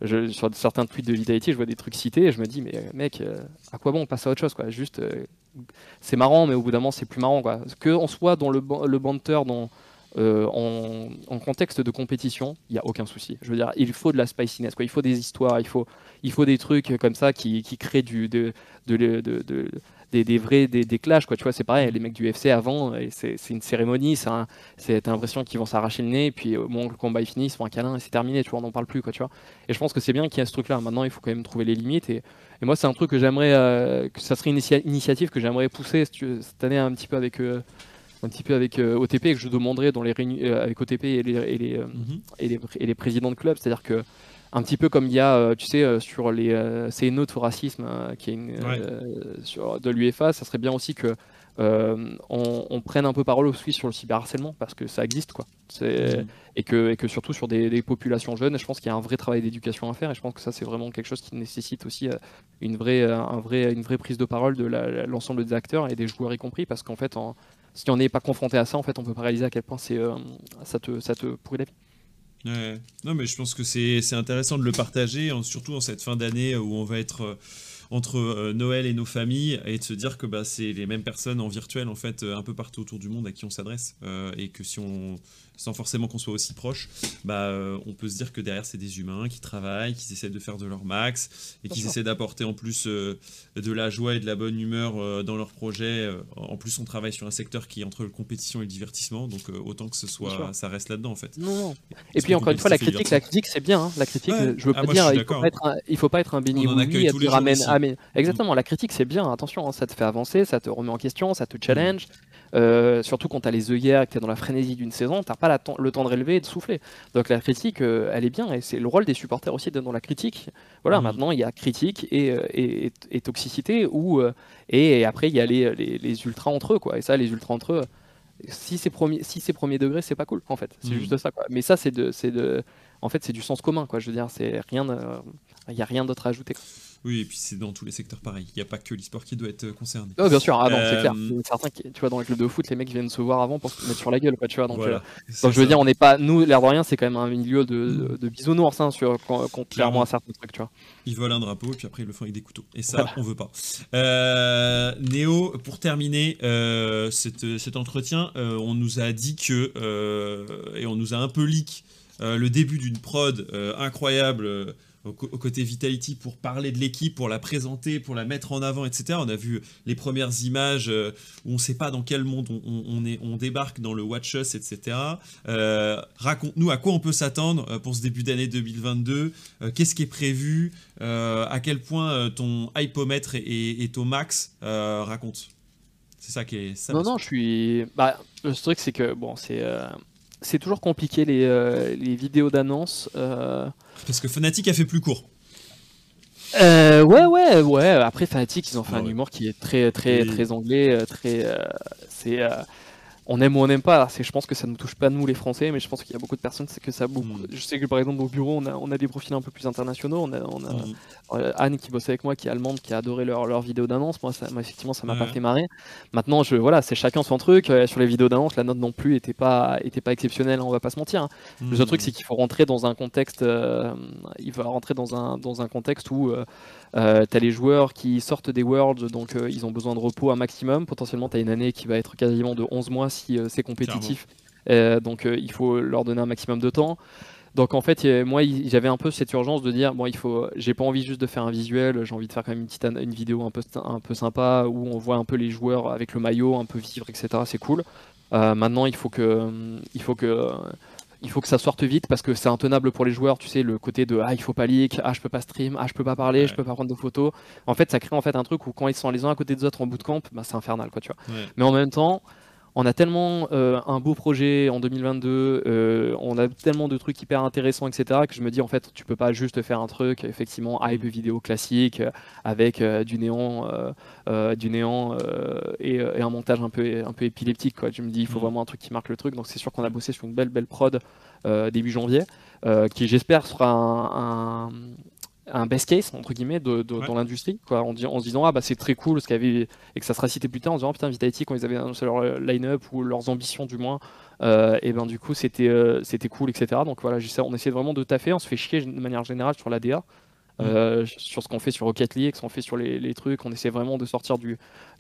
Speaker 2: sur certains tweets de Vitality, je vois des trucs cités et je me dis, mais mec, euh, à quoi bon on passe à autre chose quoi Juste, euh, c'est marrant, mais au bout d'un moment, c'est plus marrant. Quoi. Que soit dans le, le banter, dans, euh, en, contexte de compétition, il n'y a aucun souci. Je veux dire, il faut de la spiciness, il faut des histoires, il faut, des trucs comme ça qui, créent des, vrais des, clashs tu vois c'est pareil les mecs du UFC avant c'est une cérémonie c'est l'impression qu'ils vont s'arracher le nez et puis au moment où le combat est fini ils se font un câlin et c'est terminé tu vois on n'en parle plus et je pense que c'est bien qu'il y a ce truc là maintenant il faut quand même trouver les limites et, et moi c'est un truc que j'aimerais euh, que ça serait une initiative que j'aimerais pousser cette année un petit peu avec euh, un petit peu avec euh, OTP et que je demanderais dans les réunions avec OTP et les, et les, et les, et les présidents de club c'est à dire que un petit peu comme il y a, euh, tu sais, euh, sur les euh, CNO de racisme qui est une, sur, de l'UEFA, ça serait bien aussi que on, prenne un peu parole aussi sur le cyberharcèlement parce que ça existe quoi. Mmh. Et, que, et que surtout sur des, populations jeunes, je pense qu'il y a un vrai travail d'éducation à faire et je pense que ça c'est vraiment quelque chose qui nécessite aussi une vraie, un vrai, une vraie prise de parole de l'ensemble des acteurs et des joueurs y compris parce qu'en fait, en, si on n'est pas confronté à ça, en fait, on peut pas réaliser à quel point c'est ça te ça te pourrit la vie.
Speaker 1: Non, mais je pense que c'est intéressant de le partager, surtout en cette fin d'année où on va être euh, entre euh, Noël et nos familles et de se dire que bah, c'est les mêmes personnes en virtuel en fait un peu partout autour du monde à qui on s'adresse euh, et que si on sans forcément qu'on soit aussi proche, bah, euh, on peut se dire que derrière, c'est des humains qui travaillent, qui essaient de faire de leur max et qui essaient d'apporter en plus euh, de la joie et de la bonne humeur euh, dans leur projet. En plus, on travaille sur un secteur qui est entre la compétition et le divertissement, donc autant que ce soit, ça reste là-dedans en fait.
Speaker 2: Non, Et puis encore une fois, la critique, la critique, c'est bien. Hein. La critique, je veux ah, pas dire, il faut pas, être un, faut pas être un béni ramène. Exactement, la critique, c'est bien. Attention, hein, ça te fait avancer, ça te remet en question, ça te challenge. Euh, surtout quand tu as les œillères, que tu es dans la frénésie d'une saison, tu pas le temps de relever et de souffler. Donc la critique, euh, elle est bien, et c'est le rôle des supporters aussi d'être dans la critique. Voilà, mmh. maintenant il y a critique et, euh, et, et, toxicité, ou, et, après il y a les, les, ultras entre eux, quoi. Et ça, les ultras entre eux, si c'est premier, si c'est premier degré, c'est pas cool, en fait. C'est mmh. juste ça, quoi. Mais ça, c'est de, de, en fait, c'est du sens commun, quoi. Je veux dire, c'est rien, il n'y a rien d'autre à ajouter.
Speaker 1: Oui, et puis c'est dans tous les secteurs pareil. Il n'y a pas que l'e-sport qui doit être euh, concerné.
Speaker 2: Oh, bien sûr, ah, non, c'est clair. Euh, certains qui, tu vois, dans les clubs de foot, les mecs viennent se voir avant pour se mettre sur la gueule, quoi, tu vois. Donc, euh, je veux dire, on n'est pas, nous, l'air de rien, c'est quand même un milieu de, de, bisounours, hein, sur, contrairement à certains trucs, tu vois.
Speaker 1: Ils volent un drapeau, et puis après, ils le font avec des couteaux. Et ça, on veut pas. Néo, pour terminer cet entretien, on nous a dit que, et on nous a un peu leak le début d'une prod incroyable au, côté Vitality pour parler de l'équipe, pour la présenter, pour la mettre en avant, etc. On a vu les premières images euh, où on ne sait pas dans quel monde on, est, on débarque dans le Watch Us, etc. Euh, raconte-nous à quoi on peut s'attendre euh, pour ce début d'année 2022. Qu'est-ce qui est prévu À quel point ton hypomètre est, au max Raconte. C'est ça qui est. Ça,
Speaker 2: non, non, je suis. Bah, le truc, c'est que bon, c'est c'est toujours compliqué les, les vidéos d'annonce.
Speaker 1: Parce que Fnatic a fait plus court.
Speaker 2: ouais, ouais, ouais. Après, Fnatic, ils ont fait un humour qui est très, très, très anglais. Très, c'est on aime ou on n'aime pas. C'est, je pense que ça ne nous touche pas nous les Français, mais je pense qu'il y a beaucoup de personnes c'est que ça beaucoup. Mm. Je sais que par exemple au bureau on a, on a des profils un peu plus internationaux. On a, on a mm. euh, Anne qui bosse avec moi, qui est allemande, qui a adoré leur, leur vidéo d'annonce. Moi, ça, effectivement, ça m'a pas fait marrer. Maintenant, je voilà, c'est chacun son truc. Euh, sur les vidéos d'annonce, la note non plus était pas était pas exceptionnelle. On va pas se mentir. Hein. Le seul truc, mm. c'est qu'il faut rentrer dans un contexte. Euh, il va rentrer dans un dans un contexte où euh, tu as les joueurs qui sortent des Worlds, donc euh, ils ont besoin de repos un maximum. Potentiellement, tu as une année qui va être quasiment de 11 mois si euh, c'est compétitif. donc il faut leur donner un maximum de temps. Donc en fait, moi, j'avais un peu cette urgence de dire bon, il faut, j'ai pas envie juste de faire un visuel, j'ai envie de faire quand même une petite une vidéo un peu un peu sympa où on voit un peu les joueurs avec le maillot, un peu vivre, etc. C'est cool. maintenant, il faut que, il faut que il faut que ça sorte vite parce que c'est intenable pour les joueurs, tu sais, le côté de ah il faut pas leak, ah je peux pas stream, ah je peux pas parler, je peux pas prendre de photos. En fait, ça crée en fait un truc où quand ils sont les uns à côté des autres en bootcamp, bah, c'est infernal quoi, tu vois. Mais en même temps, on a tellement euh, un beau projet en 2022, euh, on a tellement de trucs hyper intéressants, etc., que je me dis en fait, tu peux pas juste faire un truc, effectivement, hype vidéo classique, euh, avec du néant, du néant et, un montage un peu, un peu épileptique. Quoi. Je me dis, il faut mm. vraiment un truc qui marque le truc. Donc c'est sûr qu'on a bossé sur une belle, belle prod début janvier, qui j'espère sera un, un best case entre guillemets de, dans l'industrie quoi en, en, se disant ah bah c'est très cool ce qu'avait et que ça sera cité plus tard en disant oh, putain Vitality quand ils avaient annoncé leur euh, line-up ou leurs ambitions du moins euh, et ben du coup c'était euh, c'était cool etc donc voilà on essaie vraiment de taffer on se fait chier de manière générale sur l'ADA euh, sur ce qu'on fait sur Rocket League, ce qu'on fait sur les, trucs. On essaie vraiment de sortir du,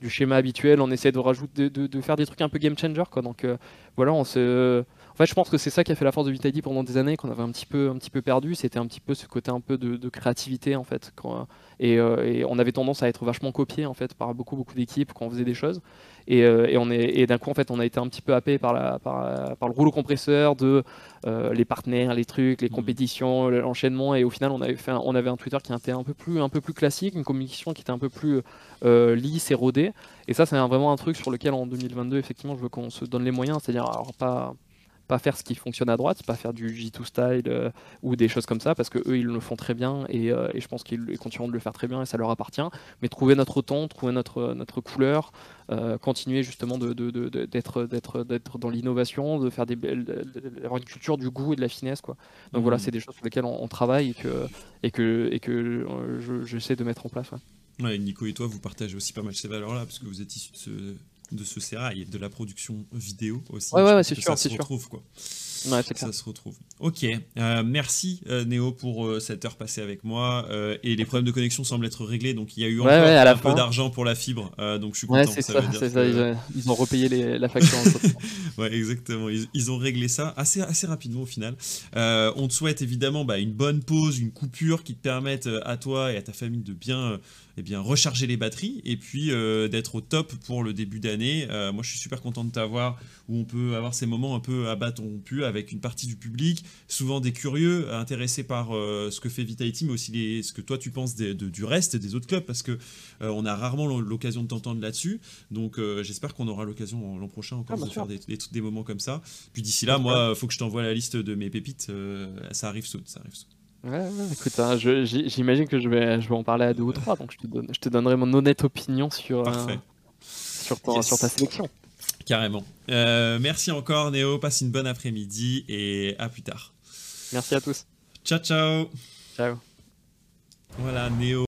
Speaker 2: schéma habituel. On essaie de rajouter, de, faire des trucs un peu game changer. Quoi. Donc euh, voilà, on se. En fait, je pense que c'est ça qui a fait la force de Vitality pendant des années qu'on avait un petit peu, un petit peu perdu. C'était un petit peu ce côté un peu de, créativité en fait. Euh, et, on avait tendance à être vachement copié en fait par beaucoup, beaucoup d'équipes quand on faisait des choses. Euh, et, on est, et d'un coup, en fait, on a été un petit peu happé par, la, par, par le rouleau compresseur de euh, les partenaires, les trucs, les mmh. compétitions, l'enchaînement. Et au final, on avait, fait on avait un Twitter qui était un peu, plus, un peu plus classique, une communication qui était un peu plus euh, lisse et rodée. Et ça, c'est vraiment un truc sur lequel en 2022, effectivement, je veux qu'on se donne les moyens. C'est-à-dire, alors pas pas faire ce qui fonctionne à droite, pas faire du G2 style euh, ou des choses comme ça, parce que eux ils le font très bien et, euh, je pense qu'ils continueront de le faire très bien et ça leur appartient. Mais trouver notre ton, trouver notre, notre couleur, euh, continuer justement d'être de, d'être dans l'innovation, de faire des d'avoir une culture du goût et de la finesse quoi. Donc voilà, mmh. c'est des choses sur lesquelles on, travaille et que et que et que j'essaie de mettre en place.
Speaker 1: Ouais. Nico et toi, vous partagez aussi pas mal ces valeurs-là, parce que vous êtes issus de ce, de ce sérail, de la production vidéo aussi.
Speaker 2: Ouais, ouais, c'est sûr,
Speaker 1: ça
Speaker 2: se
Speaker 1: retrouve,
Speaker 2: quoi.
Speaker 1: Ouais, ça se retrouve. Ok, euh, merci euh, Néo pour euh, cette heure passée avec moi. et les problèmes de connexion semblent être réglés, donc il y a eu encore un peu d'argent pour la fibre, donc je suis content.
Speaker 2: c'est ça, Ils, ont, repayé la facture.
Speaker 1: ouais, exactement. Ils, ont réglé ça assez, assez rapidement au final. on te souhaite évidemment bah, une bonne pause, une coupure qui te permette à toi et à ta famille de bien eh bien, recharger les batteries et puis euh, d'être au top pour le début d'année. Euh, moi, je suis super content de t'avoir où on peut avoir ces moments un peu à bâton pu avec une partie du public, souvent des curieux intéressés par euh, ce que fait Vitality, mais aussi les, ce que toi tu penses du reste des autres clubs parce que on a rarement l'occasion de t'entendre là-dessus. Donc, j'espère qu'on aura l'occasion l'an prochain encore ah, de faire des, des, moments comme ça. Puis d'ici là, moi, il faut que je t'envoie la liste de mes pépites. ça arrive saut, ça arrive.
Speaker 2: Ouais, écoute, hein, j'imagine que je vais, je vais en parler à deux ou trois, donc je te, je te donnerai mon honnête opinion sur, euh, sur, sur, ta sélection.
Speaker 1: Carrément. Euh, merci encore, Néo. Passe une bonne après-midi et à plus tard.
Speaker 2: Merci à tous.
Speaker 1: Ciao, ciao.
Speaker 2: Ciao.
Speaker 1: Voilà, Néo.